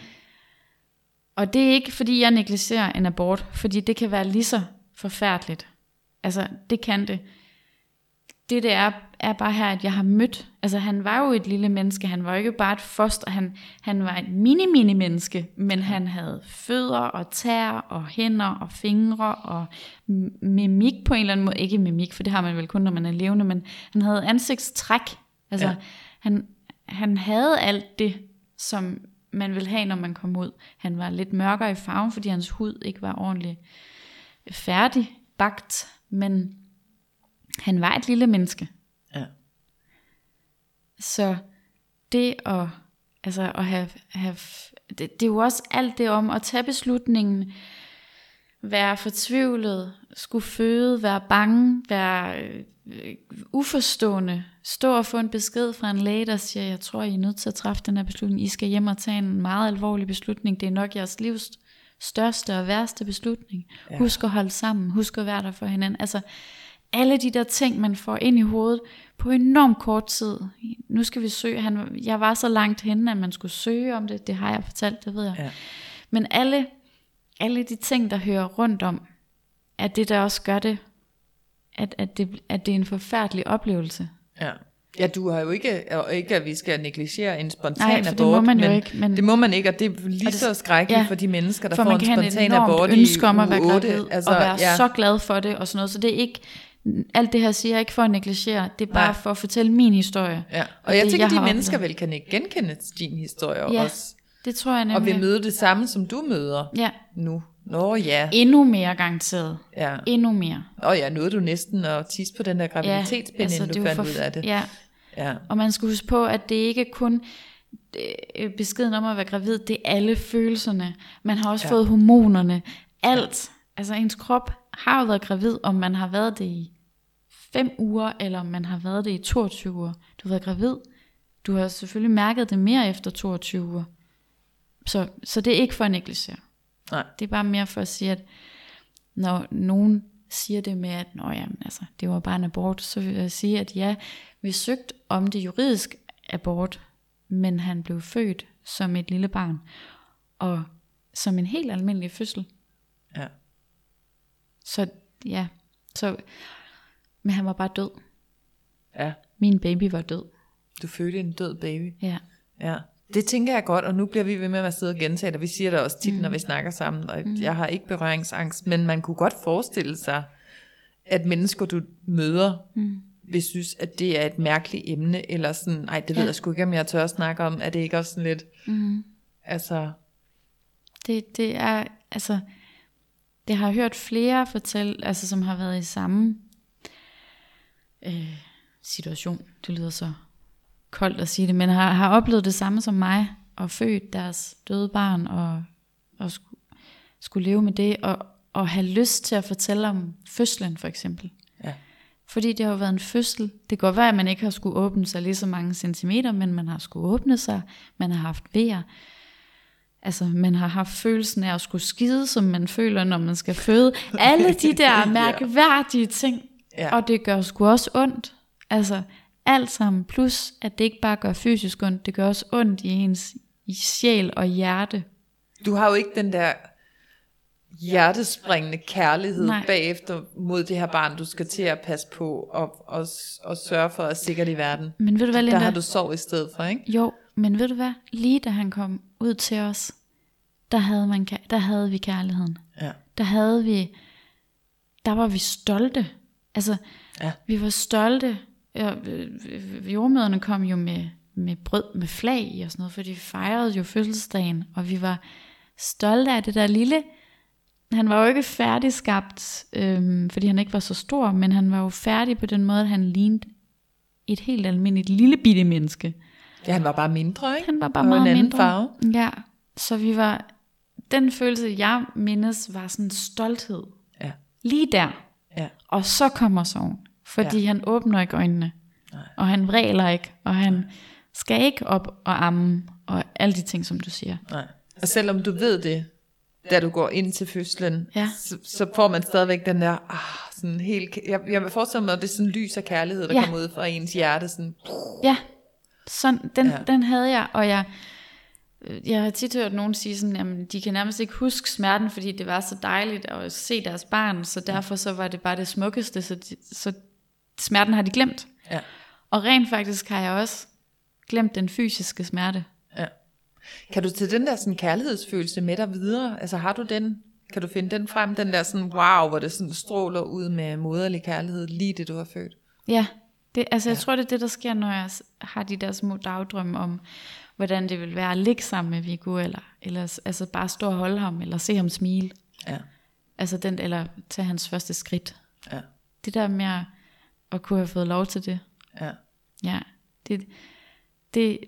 og det er ikke, fordi jeg negligerer en abort, fordi det kan være lige så forfærdeligt. Altså, det kan det. Det, det er, er bare her, at jeg har mødt, altså han var jo et lille menneske, han var jo ikke bare et foster, han, han var et mini-mini-menneske, men han havde fødder og tær og hænder og fingre og mimik på en eller anden måde, ikke mimik, for det har man vel kun, når man er levende, men han havde ansigtstræk, altså ja. han, han havde alt det, som man vil have, når man kom ud. Han var lidt mørkere i farven, fordi hans hud ikke var ordentligt færdig bagt, men han var et lille menneske. Ja. Så det at, altså at have, have det, det er jo også alt det om at tage beslutningen, være fortvivlet, skulle føde, være bange, være øh, øh, uforstående, stå og få en besked fra en læge, der siger, jeg tror, I er nødt til at træffe den her beslutning. I skal hjem og tage en meget alvorlig beslutning. Det er nok jeres livs største og værste beslutning. Ja. Ja. Husk at holde sammen. Husk at være der for hinanden. Altså, alle de der ting, man får ind i hovedet på enormt kort tid. Nu skal vi søge. Han, jeg var så langt henne, at man skulle søge om det. Det har jeg fortalt, det ved jeg. Ja. Men alle, alle de ting, der hører rundt om, er det, der også gør det, at, at, det, at det er en forfærdelig oplevelse. Ja. Ja, du har jo ikke, og ikke at vi skal negligere en spontan Nej, abort, det må man jo men ikke, men- det må man ikke, og det er lige det- så skrækkeligt ja, for de mennesker, der For får en spontan abort ønske om at i være uge 8. gravid, altså, og være ja. så glad for det, og sådan noget. Så det er ikke, alt det her siger jeg ikke for at negligere, det er bare Nej. for at fortælle min historie. Ja. Og, Og jeg det, tænker, jeg de mennesker oplevet. vel kan ikke genkende din historie Ja, også, Det tror jeg og nemlig. vil møde det samme, som du møder Ja, nu. Nå ja, endnu mere garanteret. ja. Endnu mere. Og ja, nåede du næsten at tisse på den der graviditetspind, altså, inden det du fandt for- ud af det. Ja, Ja. og man skal huske på, at det ikke kun øh, beskeden om at være gravid, det er alle følelserne. Man har også Ja. ja. fået hormonerne. Alt. Altså ens krop har jo været gravid, om man har været det i 5 uger, eller om man har været det i 22 uger. Du har været gravid. Du har selvfølgelig mærket det mere efter 22 uger. Så, så det er ikke for at negligere. Nej. Det er bare mere for at sige, at når nogen siger det med, at Nå, jamen, altså, det var bare en abort, så vil jeg sige, at ja, vi søgte om det juridisk abort, men han blev født som et lille barn, og som en helt almindelig fødsel. Ja. Så ja, så, men han var bare død. ja. Min baby var død. Du fødte en død baby. Ja. Ja, det tænker jeg godt, og nu bliver vi ved med at sidde og gentage det. Vi siger det også tit, mm. når vi snakker sammen, og jeg har ikke berøringsangst, men man kunne godt forestille sig, at mennesker, du møder, mm. vil synes, at det er et mærkeligt emne, eller sådan, nej, det ved Ja. jeg sgu ikke, om jeg tør at snakke om, er det ikke også sådan lidt, Mm. altså, Det, det er, altså, det har jeg hørt flere fortælle, altså som har været i samme øh, situation. Det lyder så koldt at sige det, men har, har oplevet det samme som mig, og født deres døde barn, og, og skulle, skulle leve med det, og, og have lyst til at fortælle om fødslen for eksempel. Ja. Fordi det har jo været en fødsel. Det kan godt være, at man ikke har skulle åbne sig lige så mange centimeter, men man har skulle åbne sig, man har haft vejer. Altså, man har haft følelsen af at skulle skide, som man føler, når man skal føde. Alle de der mærkværdige ting. Ja. Og det gør sgu også ondt. Altså, alt sammen. Plus, at det ikke bare gør fysisk ondt, det gør også ondt i ens i sjæl og hjerte. du har jo ikke den der hjertespringende kærlighed Nej. Bagefter mod det her barn, du skal til at passe på, og, og, og sørge for at sikkert i verden. Men ved du hvad, Der Linda? har du sorg i stedet for, ikke? Jo, men ved du hvad? Lige da han kom ud til os, der havde, man, der havde vi kærligheden. Ja. Der havde vi, der var vi stolte. Altså, Ja. vi var stolte. Ja, øh, jordmøderne kom jo med, med brød med flag i og sådan noget, for de fejrede jo fødselsdagen, og vi var stolte af det der lille, han var jo ikke færdigskabt, øhm, fordi han ikke var så stor, men han var jo færdig på den måde, at han lignede et helt almindeligt lille bitte menneske. Ja, han var bare mindre, ikke? Han var bare Og meget en anden mindre. farve. Ja, så vi var den følelse, jeg mindes, var sådan stolthed. Ja. Lige der. Ja. Og så kommer sorgen. Fordi ja. han åbner ikke øjnene. Nej. Og han vræler ikke. Og han skal ikke op og amme. Og alle de ting, som du siger. Nej. Og selvom du ved det, da du går ind til fødslen, Ja. så, så får man stadigvæk den der, ah, sådan helt, jeg, jeg vil forestille mig, at det er sådan lys af kærlighed, der Ja. kommer ud fra ens hjerte, sådan, Ja, sådan, den, Ja. ja. den havde jeg, og jeg, øh, jeg har tit hørt nogen sige sådan, jamen de kan nærmest ikke huske smerten, fordi det var så dejligt at se deres barn, så derfor så var det bare det smukkeste, så, de, så smerten har de glemt. ja, Og rent faktisk har jeg også glemt den fysiske smerte. ja. Kan du til den der sådan kærlighedsfølelse med dig videre? Altså har du den, kan du finde den frem, den der sådan wow, hvor det sådan stråler ud med moderlig kærlighed, lige det du har født? Ja, det, altså jeg tror, det er det, der sker, når jeg har de der små dagdrømme om, hvordan det vil være at ligge sammen med Viggo, eller, eller altså bare stå og holde ham, eller se ham smile. Ja, Altså den, eller tage hans første skridt. ja, Det der med at, at kunne have fået lov til det. ja, Ja, det, det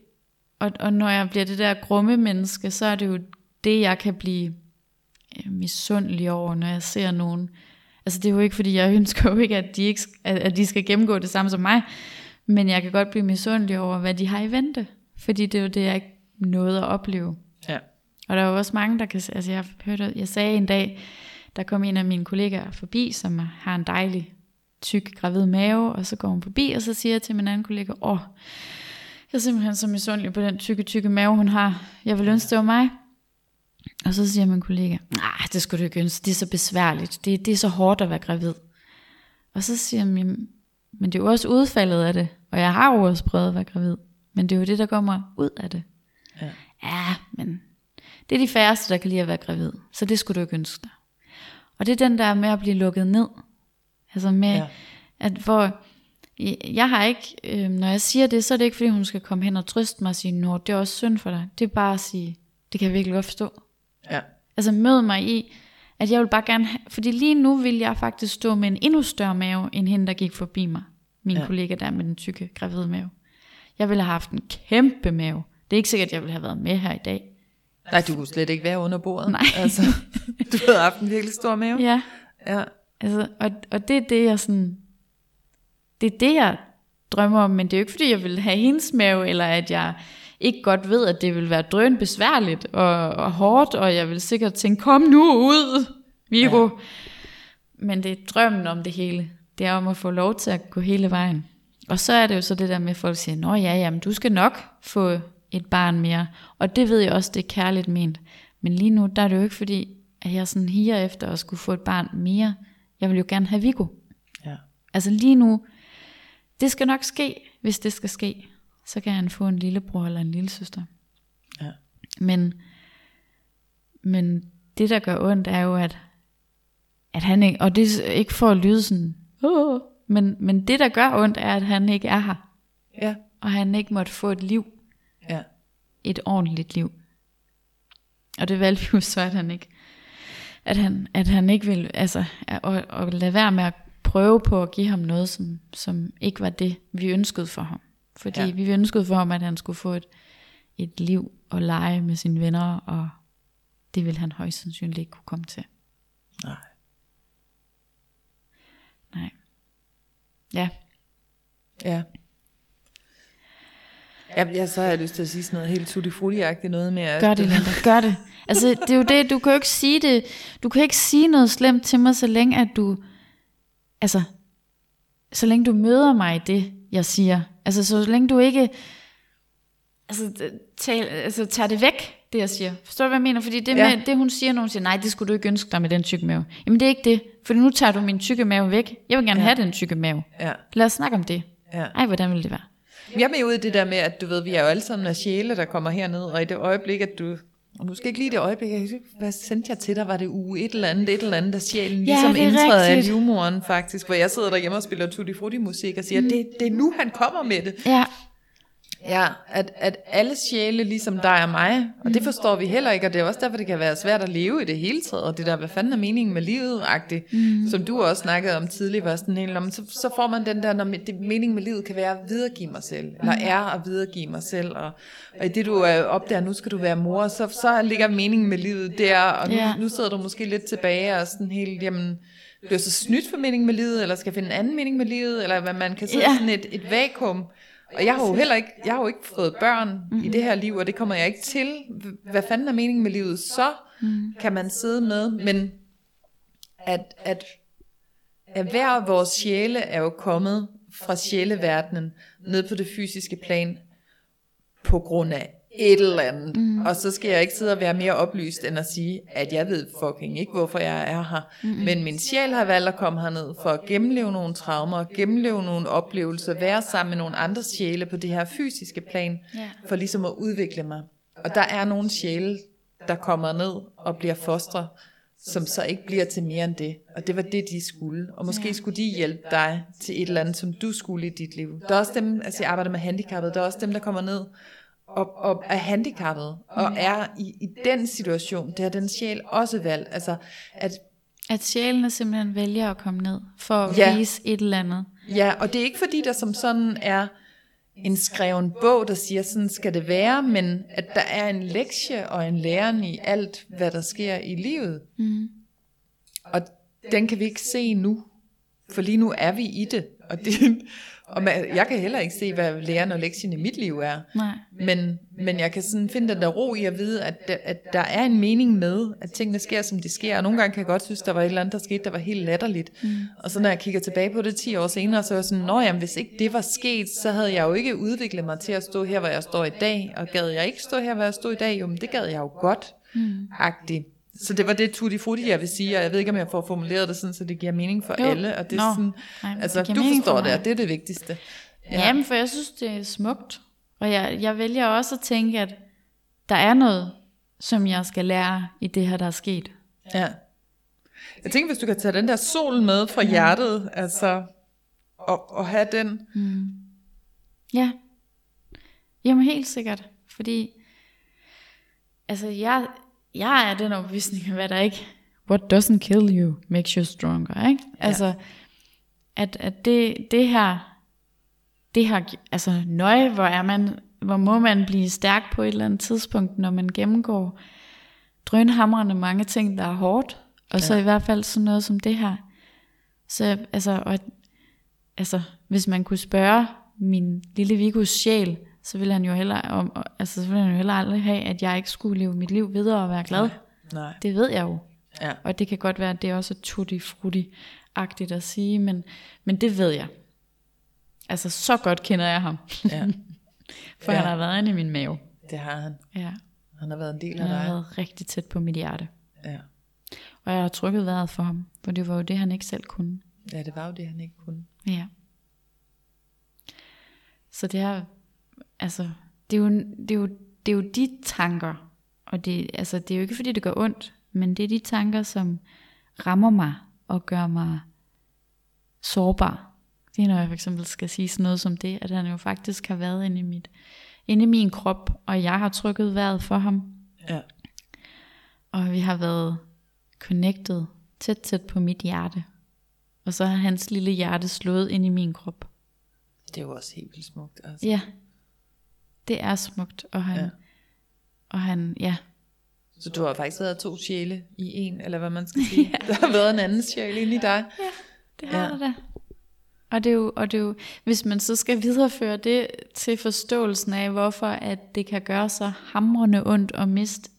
og, og når jeg bliver det der grumme menneske, så er det jo det, jeg kan blive øh, misundelig over, når jeg ser nogen. Altså det er jo ikke, fordi jeg ønsker jo ikke, at de, ikke, at de skal gennemgå det samme som mig, men jeg kan godt blive misundelig over, hvad de har i vente. Fordi det er jo det, jeg ikke nåede at opleve. ja, Og der er jo også mange, der kan... Altså jeg, hørte, jeg sagde en dag, der kom en af mine kollegaer forbi, som har en dejlig, tyk, gravid mave, og så går hun forbi, og så siger jeg til min anden kollega, åh, jeg er simpelthen så misundelig på den tykke, tykke mave, hun har. Jeg vil ønske, det var mig. Og så siger min kollega, nej, det skulle du ikke ønske, det er så besværligt, det, det er så hårdt at være gravid. Og så siger min, men det er jo også udfaldet af det, og jeg har jo også prøvet at være gravid, men det er jo det, der kommer ud af det. Ja. Ja, men det er de færreste, der kan lide at være gravid. Så det skulle du ikke ønske dig. Og det er den der med at blive lukket ned. Altså med, Ja. at hvor, jeg har ikke, øh, når jeg siger det, så er det ikke fordi hun skal komme hen og trøste mig og sige, Nå, det er også synd for dig. Det er bare at sige, det kan jeg virkelig godt forstå. ja, Altså mød mig i, at jeg vil bare gerne have, fordi lige nu vil jeg faktisk stå med en endnu større mave, end hende, der gik forbi mig. Min ja. kollega der med den tykke, gravide mave. Jeg ville have haft en kæmpe mave. Det er ikke sikkert, at jeg ville have været med her i dag. Nej, du kunne slet ikke være under bordet. Nej. Altså, du havde haft en virkelig stor mave. Ja, Ja, altså, og, og det er det, jeg sådan, det er det, jeg drømmer om, men det er jo ikke, fordi jeg vil have hendes mave, eller at jeg ikke godt ved, at det vil være drøn besværligt og, og hårdt, og jeg vil sikkert tænke, kom nu ud, Viggo. Ja. Men det er drømmen om det hele. Det er om at få lov til at gå hele vejen. Og så er det jo så det der med, at folk siger, nå ja, jamen, du skal nok få et barn mere. Og det ved jeg også, det er kærligt ment. Men lige nu, der er det jo ikke fordi, at jeg sådan higer efter at skulle få et barn mere. Jeg vil jo gerne have Viggo. ja, Altså lige nu, det skal nok ske, hvis det skal ske. Så kan han få en lillebror eller en lille søster. ja, Men, men det, der gør ondt, er jo, at, at han ikke, og det er ikke for at lyde sådan, Åh, men, men det, der gør ondt, er, at han ikke er her. ja, Og han ikke måtte få et liv, ja, et ordentligt liv. Og det valgte vi jo så, at han ikke, at han, at han ikke ville, altså, og, og lade være med at prøve på at give ham noget, som, som ikke var det, vi ønskede for ham. Fordi Ja. vi ønskede for ham, at han skulle få et, et liv og lege med sine venner, og det ville han højst sandsynligt ikke kunne komme til. nej. Nej. Ja, Ja. Ja, ja, så har jeg lyst til at sige sådan noget helt tutti noget med, at gør det, Linda. Gør det. Altså, det er jo det, du kan jo ikke sige det. Du kan ikke sige noget slemt til mig, så længe at du, altså, så længe du møder mig i det, jeg siger. Altså, så længe du ikke, altså, tal, altså tager det væk, det jeg siger. Forstår du, hvad jeg mener? Fordi det, Ja. med, det hun siger, når hun siger, nej, det skulle du ikke ønske dig med den tykke mave. Jamen, det er ikke det. For nu tager du min tykke mave væk. Jeg vil gerne Ja. have den tykke mave. Ja, Lad os snakke om det. ja. Ej, hvordan vil det være? Jeg er med ud i det der med, at du ved, vi er jo alle sammen af sjæle, der kommer herned, og i det øjeblik, at du... Og skal ikke lige det øjeblik, jeg hvad sendte jeg til dig? Var det uge et eller andet, et eller andet, der sjælen Ja, ligesom er indtræder af livmoren faktisk, hvor jeg sidder derhjemme og spiller tutti frutti musik og siger, det, det er nu, han kommer med det. Ja, Ja, at, at alle sjæle, ligesom dig og mig, og det forstår vi heller ikke, og det er også derfor, det kan være svært at leve i det hele taget, og det der, hvad fanden er meningen med livet, agtigt, mm. som du også snakkede om tidligere, var sådan helt om, så, så får man den der, når det, meningen med livet kan være at videregive mig selv, eller er at videregive mig selv, og, og i det du er opdager, nu skal du være mor, så, så ligger meningen med livet der, og nu, yeah. nu sidder du måske lidt tilbage og sådan helt, jamen, bliver så snydt for meningen med livet, eller skal finde en anden mening med livet, eller hvad man kan sidde yeah. sådan et, et vakuum, og jeg har jo heller ikke, jeg har jo ikke fået børn mm-hmm. i det her liv, og det kommer jeg ikke til. Hvad fanden er meningen med livet? Så mm. kan man sidde med, men at, at, at hver vores sjæle er jo kommet fra sjæleverdenen ned på det fysiske plan på grund af et eller andet. Mm. Og så skal jeg ikke sidde og være mere oplyst, end at sige, at jeg ved fucking ikke, hvorfor jeg er her. Mm. Men min sjæl har valgt at komme herned for at gennemleve nogle traumer, gennemleve nogle oplevelser, være sammen med nogle andre sjæle på det her fysiske plan, for ligesom at udvikle mig. Og der er nogle sjæle, der kommer ned og bliver fostre, som så ikke bliver til mere end det. Og det var det, de skulle. Og måske ja. skulle de hjælpe dig til et eller andet, som du skulle i dit liv. Der er også dem, altså jeg arbejder med handicappede, der er også dem, der kommer ned og, og er handicappet, og er i, i den situation, det har den sjæl også valgt. Altså, at, at sjælen simpelthen vælger at komme ned, for at ja, vise et eller andet. Ja, og det er ikke fordi, der som sådan er en skreven bog, der siger, sådan skal det være, men at der er en lektie og en læren i alt, hvad der sker i livet. Mm. Og den kan vi ikke se nu, for lige nu er vi i det. Og det, og man, jeg kan heller ikke se, hvad læren og lektien i mit liv er. Nej. Men, men jeg kan sådan finde den der ro i at vide, at, at der er en mening med, at tingene sker, som de sker. Og nogle gange kan jeg godt synes, der var et eller andet, der skete, der var helt latterligt. Mm. Og så når jeg kigger tilbage på det 10 år senere, så er jeg sådan, nå jamen, hvis ikke det var sket, så havde jeg jo ikke udviklet mig til at stå her, hvor jeg står i dag. Og gad jeg ikke stå her, hvor jeg står i dag, jo, men det gad jeg jo godt. Mm. Agtigt. Så det var det tutti frutti, jeg vil sige, og jeg ved ikke, om jeg får formuleret det sådan, så det giver mening for jo. alle, og det er Nå, sådan, nej, altså, det du forstår for det, og det er det vigtigste. Ja. Jamen, for jeg synes, det er smukt, og jeg, jeg vælger også at tænke, at der er noget, som jeg skal lære i det her, der er sket. Ja. Jeg tænker, hvis du kan tage den der sol med fra hjertet, altså, og, og have den. Mm. Ja. Jamen helt sikkert, fordi, altså jeg, jeg er den overbevisning, hvad der ikke, what doesn't kill you makes you stronger, ikke? Ja. Altså, at, at det, det her, det her, altså nøje, hvor er man, hvor må man blive stærk på et eller andet tidspunkt, når man gennemgår drønhamrende mange ting, der er hårdt, og ja. så i hvert fald sådan noget som det her. Så altså, og, altså, hvis man kunne spørge min lille Vigus sjæl, så ville han jo heller, om, altså, så ville han jo heller aldrig have, at jeg ikke skulle leve mit liv videre og være glad. Nej. Nej. Det ved jeg jo. Ja. Og det kan godt være, at det er også tutti frutti agtigt at sige, men, men det ved jeg. Altså, så godt kender jeg ham. Ja. For ja. han har været inde i min mave. Det har han. Ja. Han har været en del af dig. Han har været rigtig tæt på mit hjerte. Ja. Og jeg har trykket vejret for ham, for det var jo det, han ikke selv kunne. Ja, det var jo det, han ikke kunne. Ja. Så det er altså, det er jo, det er jo, det er jo de tanker, og det, altså, det er jo ikke fordi det gør ondt, men det er de tanker, som rammer mig og gør mig sårbar. Det er når jeg for eksempel skal sige sådan noget som det, at han jo faktisk har været inde i, mit, inde i min krop, og jeg har trykket vejret for ham. Ja. Og vi har været connected tæt tæt på mit hjerte. Og så har hans lille hjerte slået ind i min krop. Det er jo også helt vildt smukt. Altså. Ja, det er smukt, og han, ja. og han, ja. Så du har faktisk været to sjæle i en, eller hvad man skal sige. ja. Der har været en anden sjæl inde i dig. Ja, det har ja. der da. Og det, er jo, og det er jo, hvis man så skal videreføre det til forståelsen af, hvorfor at det kan gøre så hamrende ondt at miste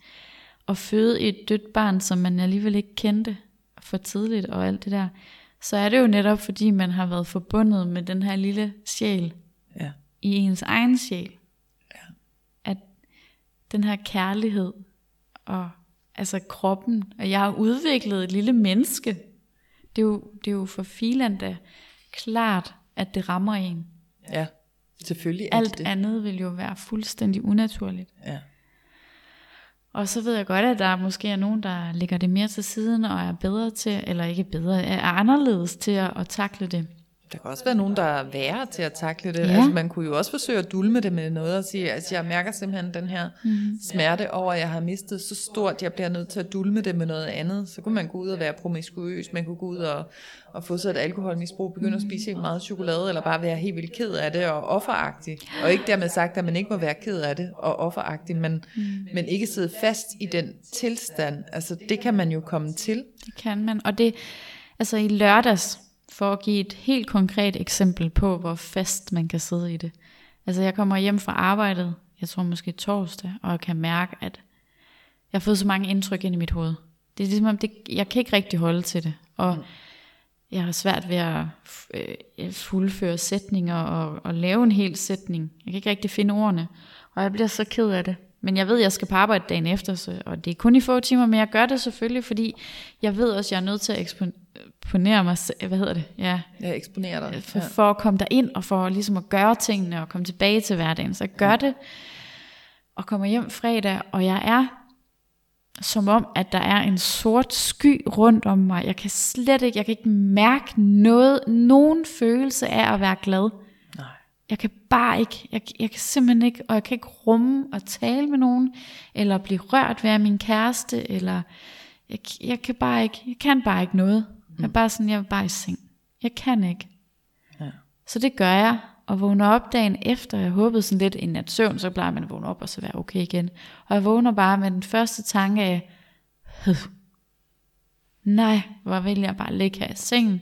og føde et dødt barn, som man alligevel ikke kendte for tidligt og alt det der, så er det jo netop fordi, man har været forbundet med den her lille sjæl ja. i ens egen sjæl den her kærlighed og altså kroppen, og jeg har udviklet et lille menneske. Det er jo, det er jo for filan da klart, at det rammer en. Ja, selvfølgelig er Alt det. andet vil jo være fuldstændig unaturligt. Ja. Og så ved jeg godt, at der måske er nogen, der lægger det mere til siden og er bedre til, eller ikke bedre, er anderledes til at, at takle det. Der kan også være nogen, der er værre til at takle det. Ja. Altså, man kunne jo også forsøge at dulme det med noget og sige, altså jeg mærker simpelthen den her mm. smerte over, at jeg har mistet så stort, jeg bliver nødt til at dulme det med noget andet. Så kunne man gå ud og være promiskuøs, man kunne gå ud og, og få sig et alkoholmisbrug, begynde at spise helt meget chokolade, eller bare være helt vildt ked af det og offeragtig. Og ikke dermed sagt, at man ikke må være ked af det og offeragtig, men, mm. men ikke sidde fast i den tilstand. Altså det kan man jo komme til. Det kan man. Og det, altså i lørdags, for at give et helt konkret eksempel på, hvor fast man kan sidde i det. Altså jeg kommer hjem fra arbejdet, jeg tror måske torsdag, og jeg kan mærke, at jeg har fået så mange indtryk ind i mit hoved. Det er ligesom, om det, jeg kan ikke rigtig holde til det. Og jeg har svært ved at øh, fuldføre sætninger og, og lave en hel sætning. Jeg kan ikke rigtig finde ordene. Og jeg bliver så ked af det. Men jeg ved, at jeg skal på arbejde dagen efter, så, og det er kun i få timer, men jeg gør det selvfølgelig, fordi jeg ved også, at jeg er nødt til at eksponere mig, hvad hedder det, ja, Jeg eksponerer dig. for, for at komme ind og for ligesom at gøre tingene og komme tilbage til hverdagen. Så jeg gør det, og kommer hjem fredag, og jeg er som om, at der er en sort sky rundt om mig. Jeg kan slet ikke, jeg kan ikke mærke noget, nogen følelse af at være glad. Nej. Jeg kan bare ikke, jeg, jeg kan simpelthen ikke, og jeg kan ikke rumme og tale med nogen, eller blive rørt ved min kæreste, eller jeg, jeg kan bare ikke, jeg kan bare ikke noget. Jeg er bare sådan, jeg er bare i seng. Jeg kan ikke. Ja. Så det gør jeg, og vågner op dagen efter. Jeg håbede sådan lidt en nat søvn, så plejer man at vågne op og så være okay igen. Og jeg vågner bare med den første tanke af, "Høh, nej, hvor vil jeg bare ligge her i sengen.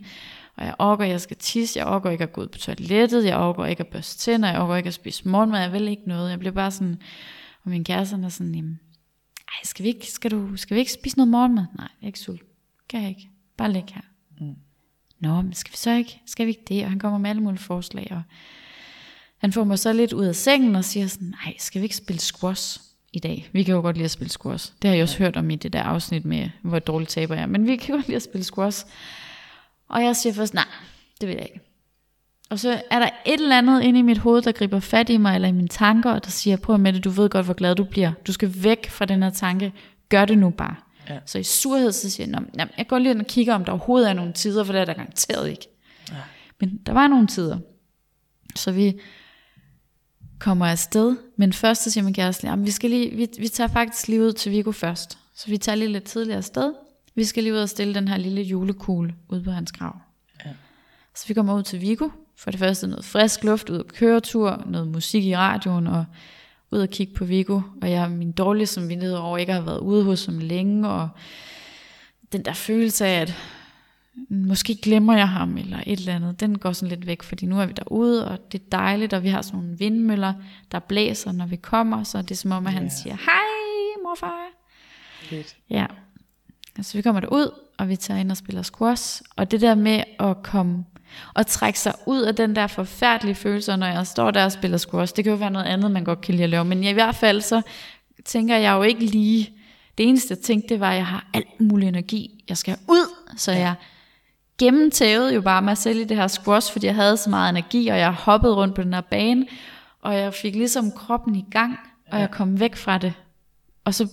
Og jeg orker, jeg skal tisse, jeg orker ikke at gå ud på toilettet, jeg orker ikke at børste tænder, jeg orker ikke at spise morgenmad, jeg vil ikke noget. Jeg bliver bare sådan, og min kæreste er sådan, jamen, ej, skal vi, ikke, skal, du, skal vi ikke spise noget morgenmad? Nej, jeg er ikke sulten. Kan jeg ikke. Bare ligge her. Mm. Nå, men skal vi så ikke? Skal vi ikke det? Og han kommer med alle mulige forslag, og han får mig så lidt ud af sengen og siger sådan, nej, skal vi ikke spille squash i dag? Vi kan jo godt lide at spille squash. Det har jeg også hørt om i det der afsnit med, hvor dårligt taber jeg er. Men vi kan godt lide at spille squash. Og jeg siger først, nej, det vil jeg ikke. Og så er der et eller andet inde i mit hoved, der griber fat i mig, eller i mine tanker, og der siger, prøv med det, du ved godt, hvor glad du bliver. Du skal væk fra den her tanke. Gør det nu bare. Ja. Så i surhed, så siger jeg, "Nå, jamen, jeg går lige ind og kigger, om der overhovedet er nogle tider, for det er der garanteret ikke. Ja. Men der var nogle tider. Så vi kommer afsted, men først så siger min kæreste, jamen, vi, skal lige, vi, vi tager faktisk lige ud til Vigo først. Så vi tager lige lidt tidligere afsted. Vi skal lige ud og stille den her lille julekugle ude på hans grav. Ja. Så vi kommer ud til Vigo. For det første noget frisk luft, ud og køretur, noget musik i radioen, og ud og kigge på Vigo. Og jeg er min dårlige samvittighed over ikke at have været ude hos ham længe, og den der følelse af, at måske glemmer jeg ham, eller et eller andet, den går sådan lidt væk, fordi nu er vi derude, og det er dejligt, og vi har sådan nogle vindmøller, der blæser, når vi kommer, så det er som om, at han Ja. siger, hej morfar. Fedt. Ja, altså vi kommer derud, og vi tager ind og spiller squash, og det der med at komme og trække sig ud af den der forfærdelige følelse, når jeg står der og spiller squash, det kan jo være noget andet, man godt kan lide at lave, men i hvert fald så tænker jeg jo ikke lige, det eneste jeg tænkte, det var, at jeg har alt mulig energi, jeg skal ud, så jeg gennemtævede jo bare mig selv i det her squash, fordi jeg havde så meget energi, og jeg hoppede rundt på den her bane, og jeg fik ligesom kroppen i gang, og jeg kom væk fra det. Og så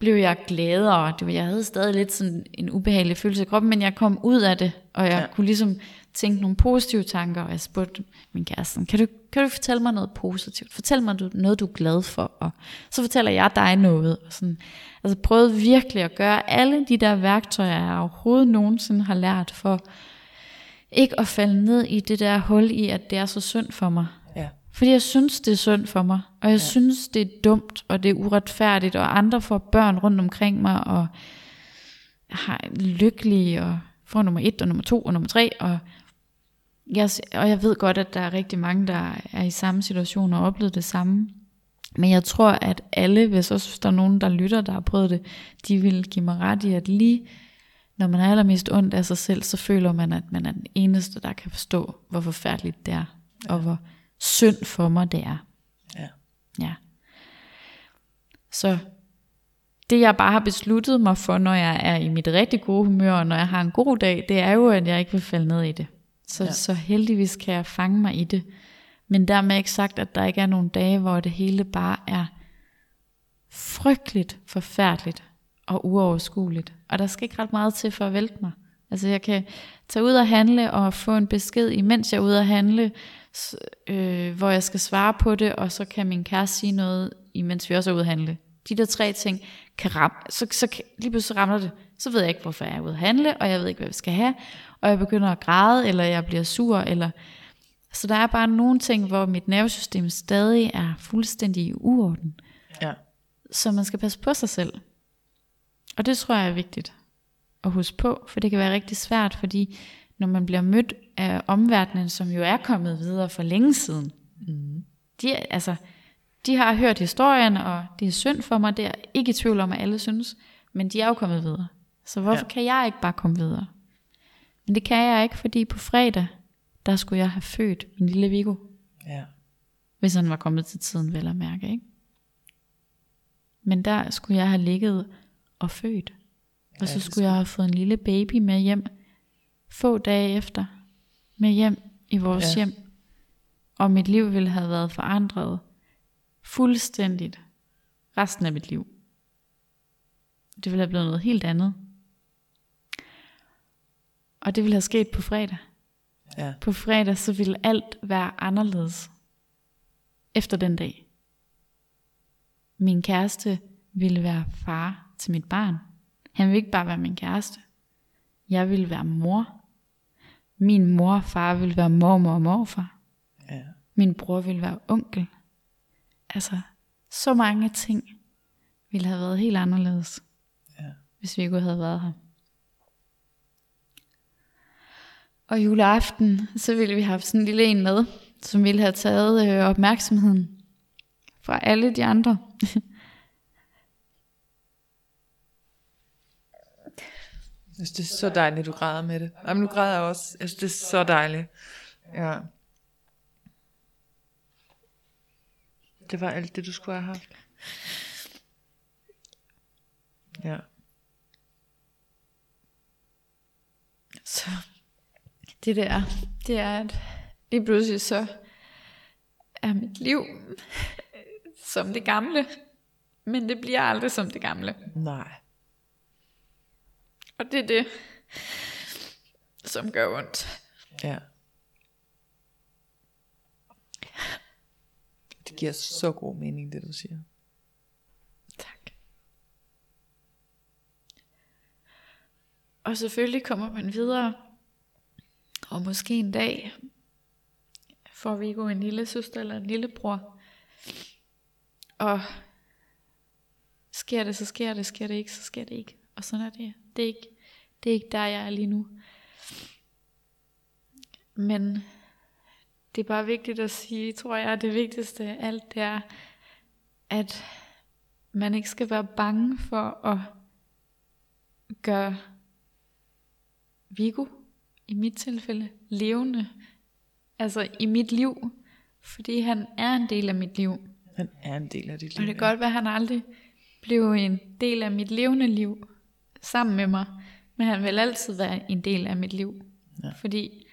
blev jeg gladere. Det var, jeg havde stadig lidt sådan en ubehagelig følelse i kroppen, men jeg kom ud af det, og jeg Ja. kunne ligesom tænke nogle positive tanker, og jeg spurgte min kæreste, kan du, kan du fortælle mig noget positivt? Fortæl mig noget, du er glad for, og så fortæller jeg dig noget. Og sådan. Altså prøvede virkelig at gøre alle de der værktøjer, jeg overhovedet nogensinde har lært for ikke at falde ned i det der hul i, at det er så synd for mig. Fordi jeg synes, det er synd for mig. Og jeg ja. synes, det er dumt, og det er uretfærdigt, og andre får børn rundt omkring mig, og har lykkelig, og får nummer et, og nummer to, og nummer tre, og jeg, og jeg ved godt, at der er rigtig mange, der er i samme situation og oplevet det samme. Men jeg tror, at alle, hvis også der er nogen, der lytter, der har prøvet det, de vil give mig ret i, at lige når man er allermest ondt af sig selv, så føler man, at man er den eneste, der kan forstå, hvor forfærdeligt det er, ja. og hvor synd for mig det er. Ja. Ja. Så det jeg bare har besluttet mig for, når jeg er i mit rigtig gode humør, og når jeg har en god dag, det er jo, at jeg ikke vil falde ned i det. Så, Ja. så heldigvis kan jeg fange mig i det. Men dermed ikke sagt, at der ikke er nogen dage, hvor det hele bare er frygteligt, forfærdeligt og uoverskueligt. Og der skal ikke ret meget til for at vælte mig. Altså jeg kan tage ud og handle og få en besked, imens jeg er ude at handle, øh, hvor jeg skal svare på det, og så kan min kæreste sige noget, imens vi også er ude at handle. De der tre ting kan ramme, så, så kan, lige pludselig rammer det. Så ved jeg ikke, hvorfor jeg er ude at handle, og jeg ved ikke, hvad vi skal have, og jeg begynder at græde, eller jeg bliver sur, eller... Så der er bare nogle ting, hvor mit nervesystem stadig er fuldstændig i uorden. Ja. Så man skal passe på sig selv. Og det tror jeg er vigtigt at huske på, for det kan være rigtig svært, fordi når man bliver mødt af omverdenen, som jo er kommet videre for længe siden, mm. de, altså, de har hørt historien, og det er synd for mig, det er ikke i tvivl om, at alle synes, men de er jo kommet videre. Så hvorfor Ja. ja. kan jeg ikke bare komme videre? Men det kan jeg ikke, fordi på fredag, der skulle jeg have født min lille Viggo, Ja. hvis han var kommet til tiden, vel at mærke, ikke? Men der skulle jeg have ligget og født. Og så det skulle jeg have fået en lille baby med hjem, få dage efter, med hjem i vores Ja. hjem. Og mit liv ville have været forandret fuldstændigt resten af mit liv. Det ville have blevet noget helt andet. Og det ville have sket på fredag. Ja. På fredag, så ville alt være anderledes efter den dag. Min kæreste ville være far til mit barn. Han ville ikke bare være min kæreste. Jeg ville være mor. Min mor og far ville være mormor og morfar. Ja. Min bror ville være onkel. Altså, så mange ting ville have været helt anderledes, Ja. hvis vi ikke havde været her. Og juleaften, så ville vi have haft sådan en lille en med, som ville have taget øh, opmærksomheden fra alle de andre. Jeg synes, det er så dejligt, du græder med det. Jamen, nu græder jeg også. Jeg synes, det er så dejligt. Ja. Det var alt det, du skulle have haft. Ja. Så det der, det er, at lige pludselig så er mit liv som det gamle, men det bliver aldrig som det gamle. Nej. Og det er det, som gør ondt. Ja. Det giver så god mening, det du siger. Tak. Og selvfølgelig kommer man videre, og måske en dag får vi jo en lille søster eller en lillebror. Og sker det, så sker det, sker det ikke, så sker det ikke. Og sådan er det. Det er ikke, det er ikke der, jeg er lige nu. Men det er bare vigtigt at sige, tror jeg, det vigtigste af alt, det er, at man ikke skal være bange for at gøre Viggo, i mit tilfælde, levende. Altså i mit liv. Fordi han er en del af mit liv. Han er en del af dit liv. Og det kan godt være, at han aldrig blev en del af mit levende liv sammen med mig. Men han vil altid være en del af mit liv. Ja. Fordi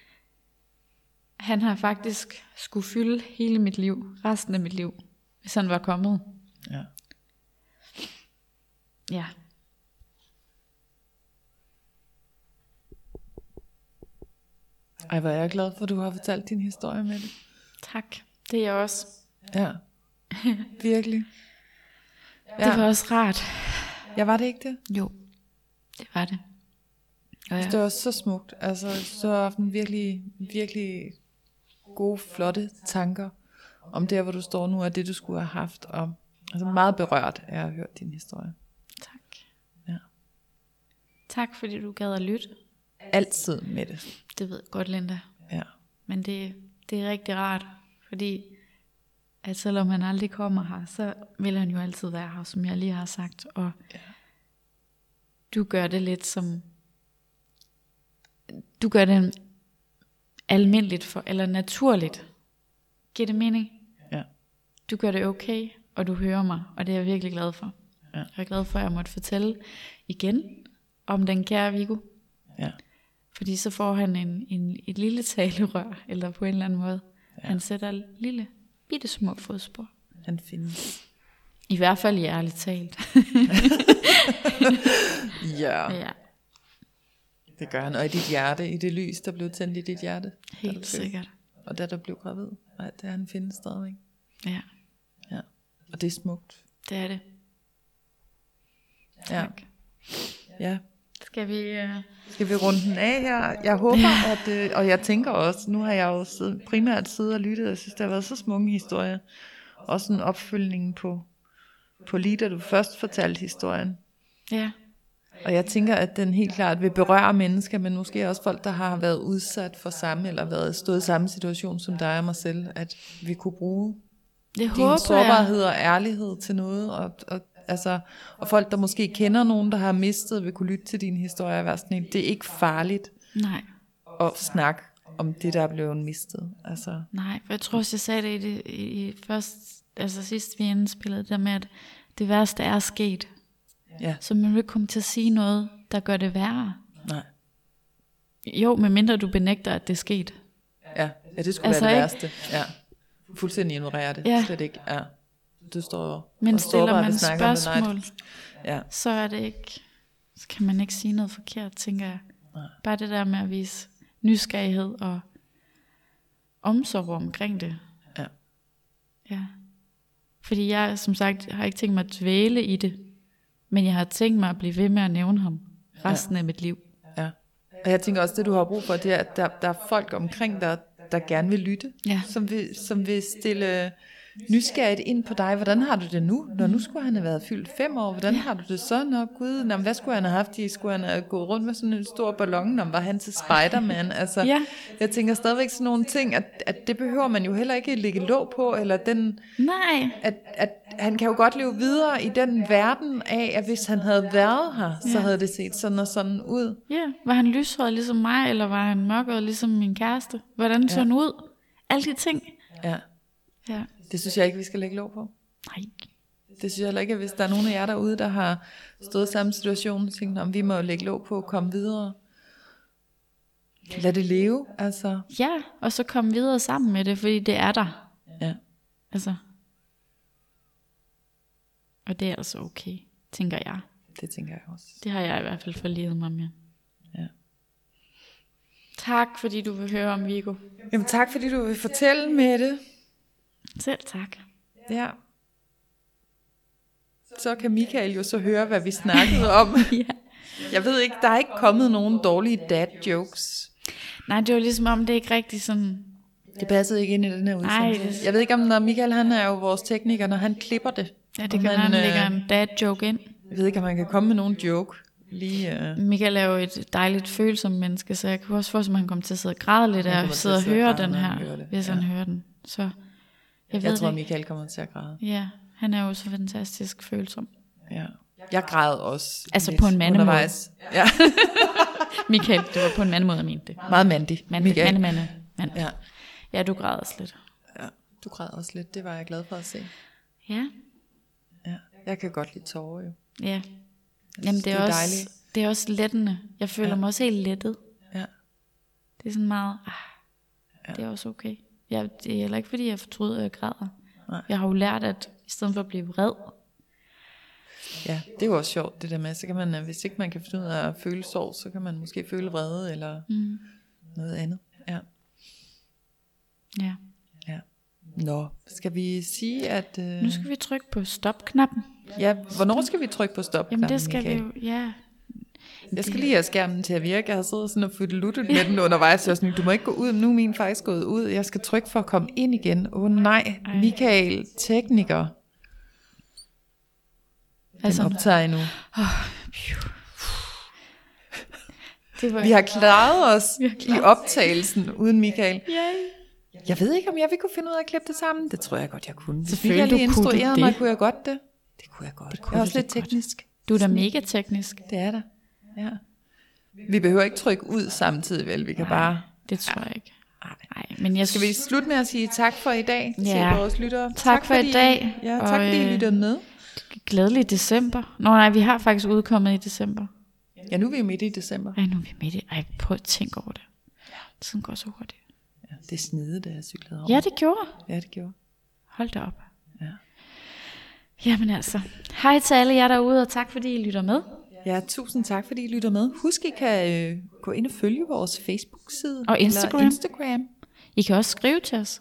han har faktisk skulle fylde hele mit liv, resten af mit liv, hvis han var kommet. Ja. Ja. Ej, hvor er jeg glad for, at du har fortalt din historie med det. Tak. Det er jeg også. Ja. Virkelig. Ja. Det var også rart. Ja, var det ikke det? Jo, det var det. Ja. ja. Det var så smukt. Altså, så har jeg haft en virkelig, virkelig gode, flotte tanker om der, hvor du står nu, og det, du skulle have haft. Og, altså meget berørt af at høre din historie. Tak. Ja. Tak fordi du gad at lytte. Altid med det. Det ved jeg godt, Linda. Ja. Men det, det er rigtig rart, fordi at selvom han aldrig kommer her, så vil han jo altid være her, som jeg lige har sagt. Og Ja. du gør det lidt som... Du gør det almindeligt for, eller naturligt. Giver det mening? Ja. Du gør det okay, og du hører mig, og det er jeg virkelig glad for. Ja. Jeg er glad for, at jeg måtte fortælle igen om den kære Viggo. Ja. Fordi så får han en, en, et lille talerør, eller på en eller anden måde. Ja. Han sætter lille, bitte små fodspor. Han findes. I hvert fald i ærligt talt. Ja. ja. Det gør han, og i dit hjerte, i det lys, der blev tændt i dit hjerte. Helt sikkert. Og da du blev gravid. Nej, det er han findes stadigvæk. Ja, Ja. Og det er smukt. det er det. Ja. Tak. ja. Skal vi... Uh... Skal vi runde den af her? Jeg håber, at, øh, og jeg tænker også, nu har jeg jo siddet, primært siddet og lyttet, og jeg synes, der har været så smukke historier. Også en opfølgning på, på lige da du først fortalte historien. Ja, Og jeg tænker, at den helt klart vil berøre mennesker, men måske også folk, der har været udsat for samme, eller været stået i samme situation som dig og mig selv, at vi kunne bruge det din håber jeg. sårbarhed og ærlighed til noget, og, og, altså, og folk, der måske kender nogen, der har mistet, vil kunne lytte til din historie og være sådan en, det er ikke farligt Nej, at snakke om det, der er blevet mistet. Altså, nej. For jeg tror også, jeg sagde det i, det, i, i først, altså sidst vi indspillede, det der med, at det værste er sket. Ja, Så man vil komme til at sige noget, der gør det værre. nej. Jo, medmindre du benægter, at det er sket. Ja, ja det skulle Altså, være det ikke? værste. Ja. Fuldstændig ignorere det. Ja. Slet ikke. Ja. Du står Men stiller sårbar man det. Spørgsmål, Ja, så er det ikke, så kan man ikke sige noget forkert, tænker jeg. Nej. Bare det der med at vise nysgerrighed og omsorg omkring det. Ja. Ja. Fordi jeg, som sagt, har ikke tænkt mig at dvæle i det, men jeg har tænkt mig at blive ved med at nævne ham resten af mit liv. ja. Og jeg tænker også, det du har brug for, det er, at der, der er folk omkring dig, der gerne vil lytte. Ja. Som vil, som vil stille nysgerrigt ind på dig. Hvordan har du det nu? Når nu skulle han have været fyldt fem år. Hvordan har du det så? Nå gud, nå, hvad skulle han have haft? I? Skulle han have gået rundt med sådan en stor ballon? Nå, var han til Spiderman? Altså, Ja. Jeg tænker stadigvæk sådan nogle ting, at, at det behøver man jo heller ikke lægge låg på, eller den, Nej, at, at han kan jo godt leve videre i den verden af, at hvis han havde været her, så Ja. havde det set sådan og sådan ud. ja. Var han lyshåret ligesom mig, eller var han mørkere ligesom min kæreste? Hvordan så Ja. han ud? Alle de ting. Ja, Ja. Det synes jeg ikke, vi skal lægge låg på. Nej. Det synes jeg heller ikke, hvis der er nogen af jer derude, der har stået i samme situation, og tænkt, om vi må lægge låg på og komme videre. Lad det leve, altså. Ja, og så komme videre sammen med det, fordi det er der. Ja. Altså. Og det er altså okay, tænker jeg. Det tænker jeg også. Det har jeg i hvert fald forlevet mig med. Ja. Tak, fordi du vil høre om Vigo. Jamen tak, fordi du vil fortælle med det. Selv tak. Ja. Så kan Michael jo så høre, hvad vi snakkede om. ja. Jeg ved ikke, der er ikke kommet nogen dårlige dad jokes. Nej, det var ligesom om, det er ikke rigtig sådan... Det passede ikke ind i den her udsendelse. Nej, det- Jeg ved ikke, om når Michael han er jo vores tekniker, når han klipper det. Ja, det kan være, han øh, lægger en dad joke ind. Jeg ved ikke, om man kan komme med nogen joke. Lige, uh... Michael er jo et dejligt følsomt menneske, så jeg kan også forestille mig, at han kommer til at sidde og græde lidt af at sidde og høre den her, hvis Ja. han hører den. Så jeg, Jeg tror, det. Michael kommer til at græde. Ja, han er jo så fantastisk følsom. Ja. Jeg græd også. Altså lidt på en mandemåde. undervejs. Ja, Michael, det var på en mandemåde, jeg mente det. meget mandig. Mand, Michael. mand, mand, mand. Ja. Ja, du græder også lidt. ja, du græd også lidt. Det var jeg glad for at se. Ja, Ja. Jeg kan godt lide tårer jo. ja. Jamen, det det er, er også, dejligt. det er også lettende. Jeg føler Ja. mig også helt lettet. Ja. Det er sådan meget, ah, det er også okay. Jeg, det er heller ikke, fordi jeg fortryder, at jeg græder. Nej. Jeg har jo lært, at i stedet for at blive vred, Ja, det er jo også sjovt det der med, så kan man, øh, hvis ikke man kan finde ud af at føle sorg, så kan man måske føle vrede eller mm. noget andet. Ja. ja. ja. Nå, skal vi sige, at... Øh, Nu skal vi trykke på stop-knappen. Ja, hvornår skal vi trykke på stop? Jamen, det skal vi jo, ja. Jeg skal lige have skærmen til at virke. Jeg har siddet sådan og luttet med den undervejs. Jeg sådan, du må ikke gå ud. Nu er min faktisk gået ud. Jeg skal trykke for at komme ind igen. Åh oh, nej, Ej. Michael, tekniker. Den Altså, optager endnu. det var, Vi har klaret os har klaret i optagelsen uden Michael. Yay. Jeg ved ikke, om jeg vil kunne finde ud af at klippe det sammen. Det tror jeg godt, jeg kunne. Hvis Selvfølgelig, Michael du kunne instruerede mig, kunne jeg godt det. Det kunne jeg godt. Det kunne jeg er også lidt godt. teknisk. Du er da mega teknisk. Det er der. Ja. Vi behøver ikke trykke ud samtidig, vel? Vi kan bare... Det tror jeg ikke. Ej. Nej, men jeg Skal vi slutte med at sige tak for i dag Ja. til vores lyttere? Tak for i fordi, dag, Ja, og, tak fordi I øh, lyttede med. Glædelig december. Nå nej, vi har faktisk udkommet i december. Ja, nu er vi midt i december. Ej, nu er vi midt i. Ej, prøv at tænke over det. Tiden går så hurtigt. Ja, det snede, da jeg cyklede om. Ja, det gjorde. ja, det gjorde. Hold da op. Ja. Jamen altså. Hej til alle jer derude, og tak fordi I lytter med. Ja, tusind tak, fordi I lytter med. Husk, I kan øh, gå ind og følge vores Facebook-side. Og Instagram. Instagram. I kan også skrive til os,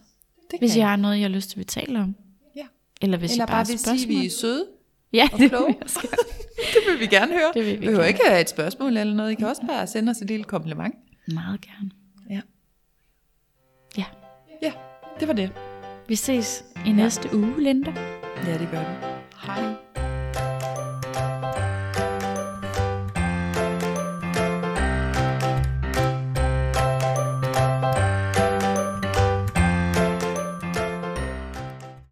Det hvis I har noget, I har lyst til, at vi taler om. Ja. Eller hvis Eller I bare, bare vil sige, at spørgsmål. vi er søde Ja, og det kloge. vil det vil vi gerne høre. Det vil vi behøver gerne. ikke have et spørgsmål eller noget. I kan også bare sende os et lille kompliment. Meget gerne. Ja. Ja. Ja, det var det. Vi ses i næste uge, Linda. Ja, det gør vi.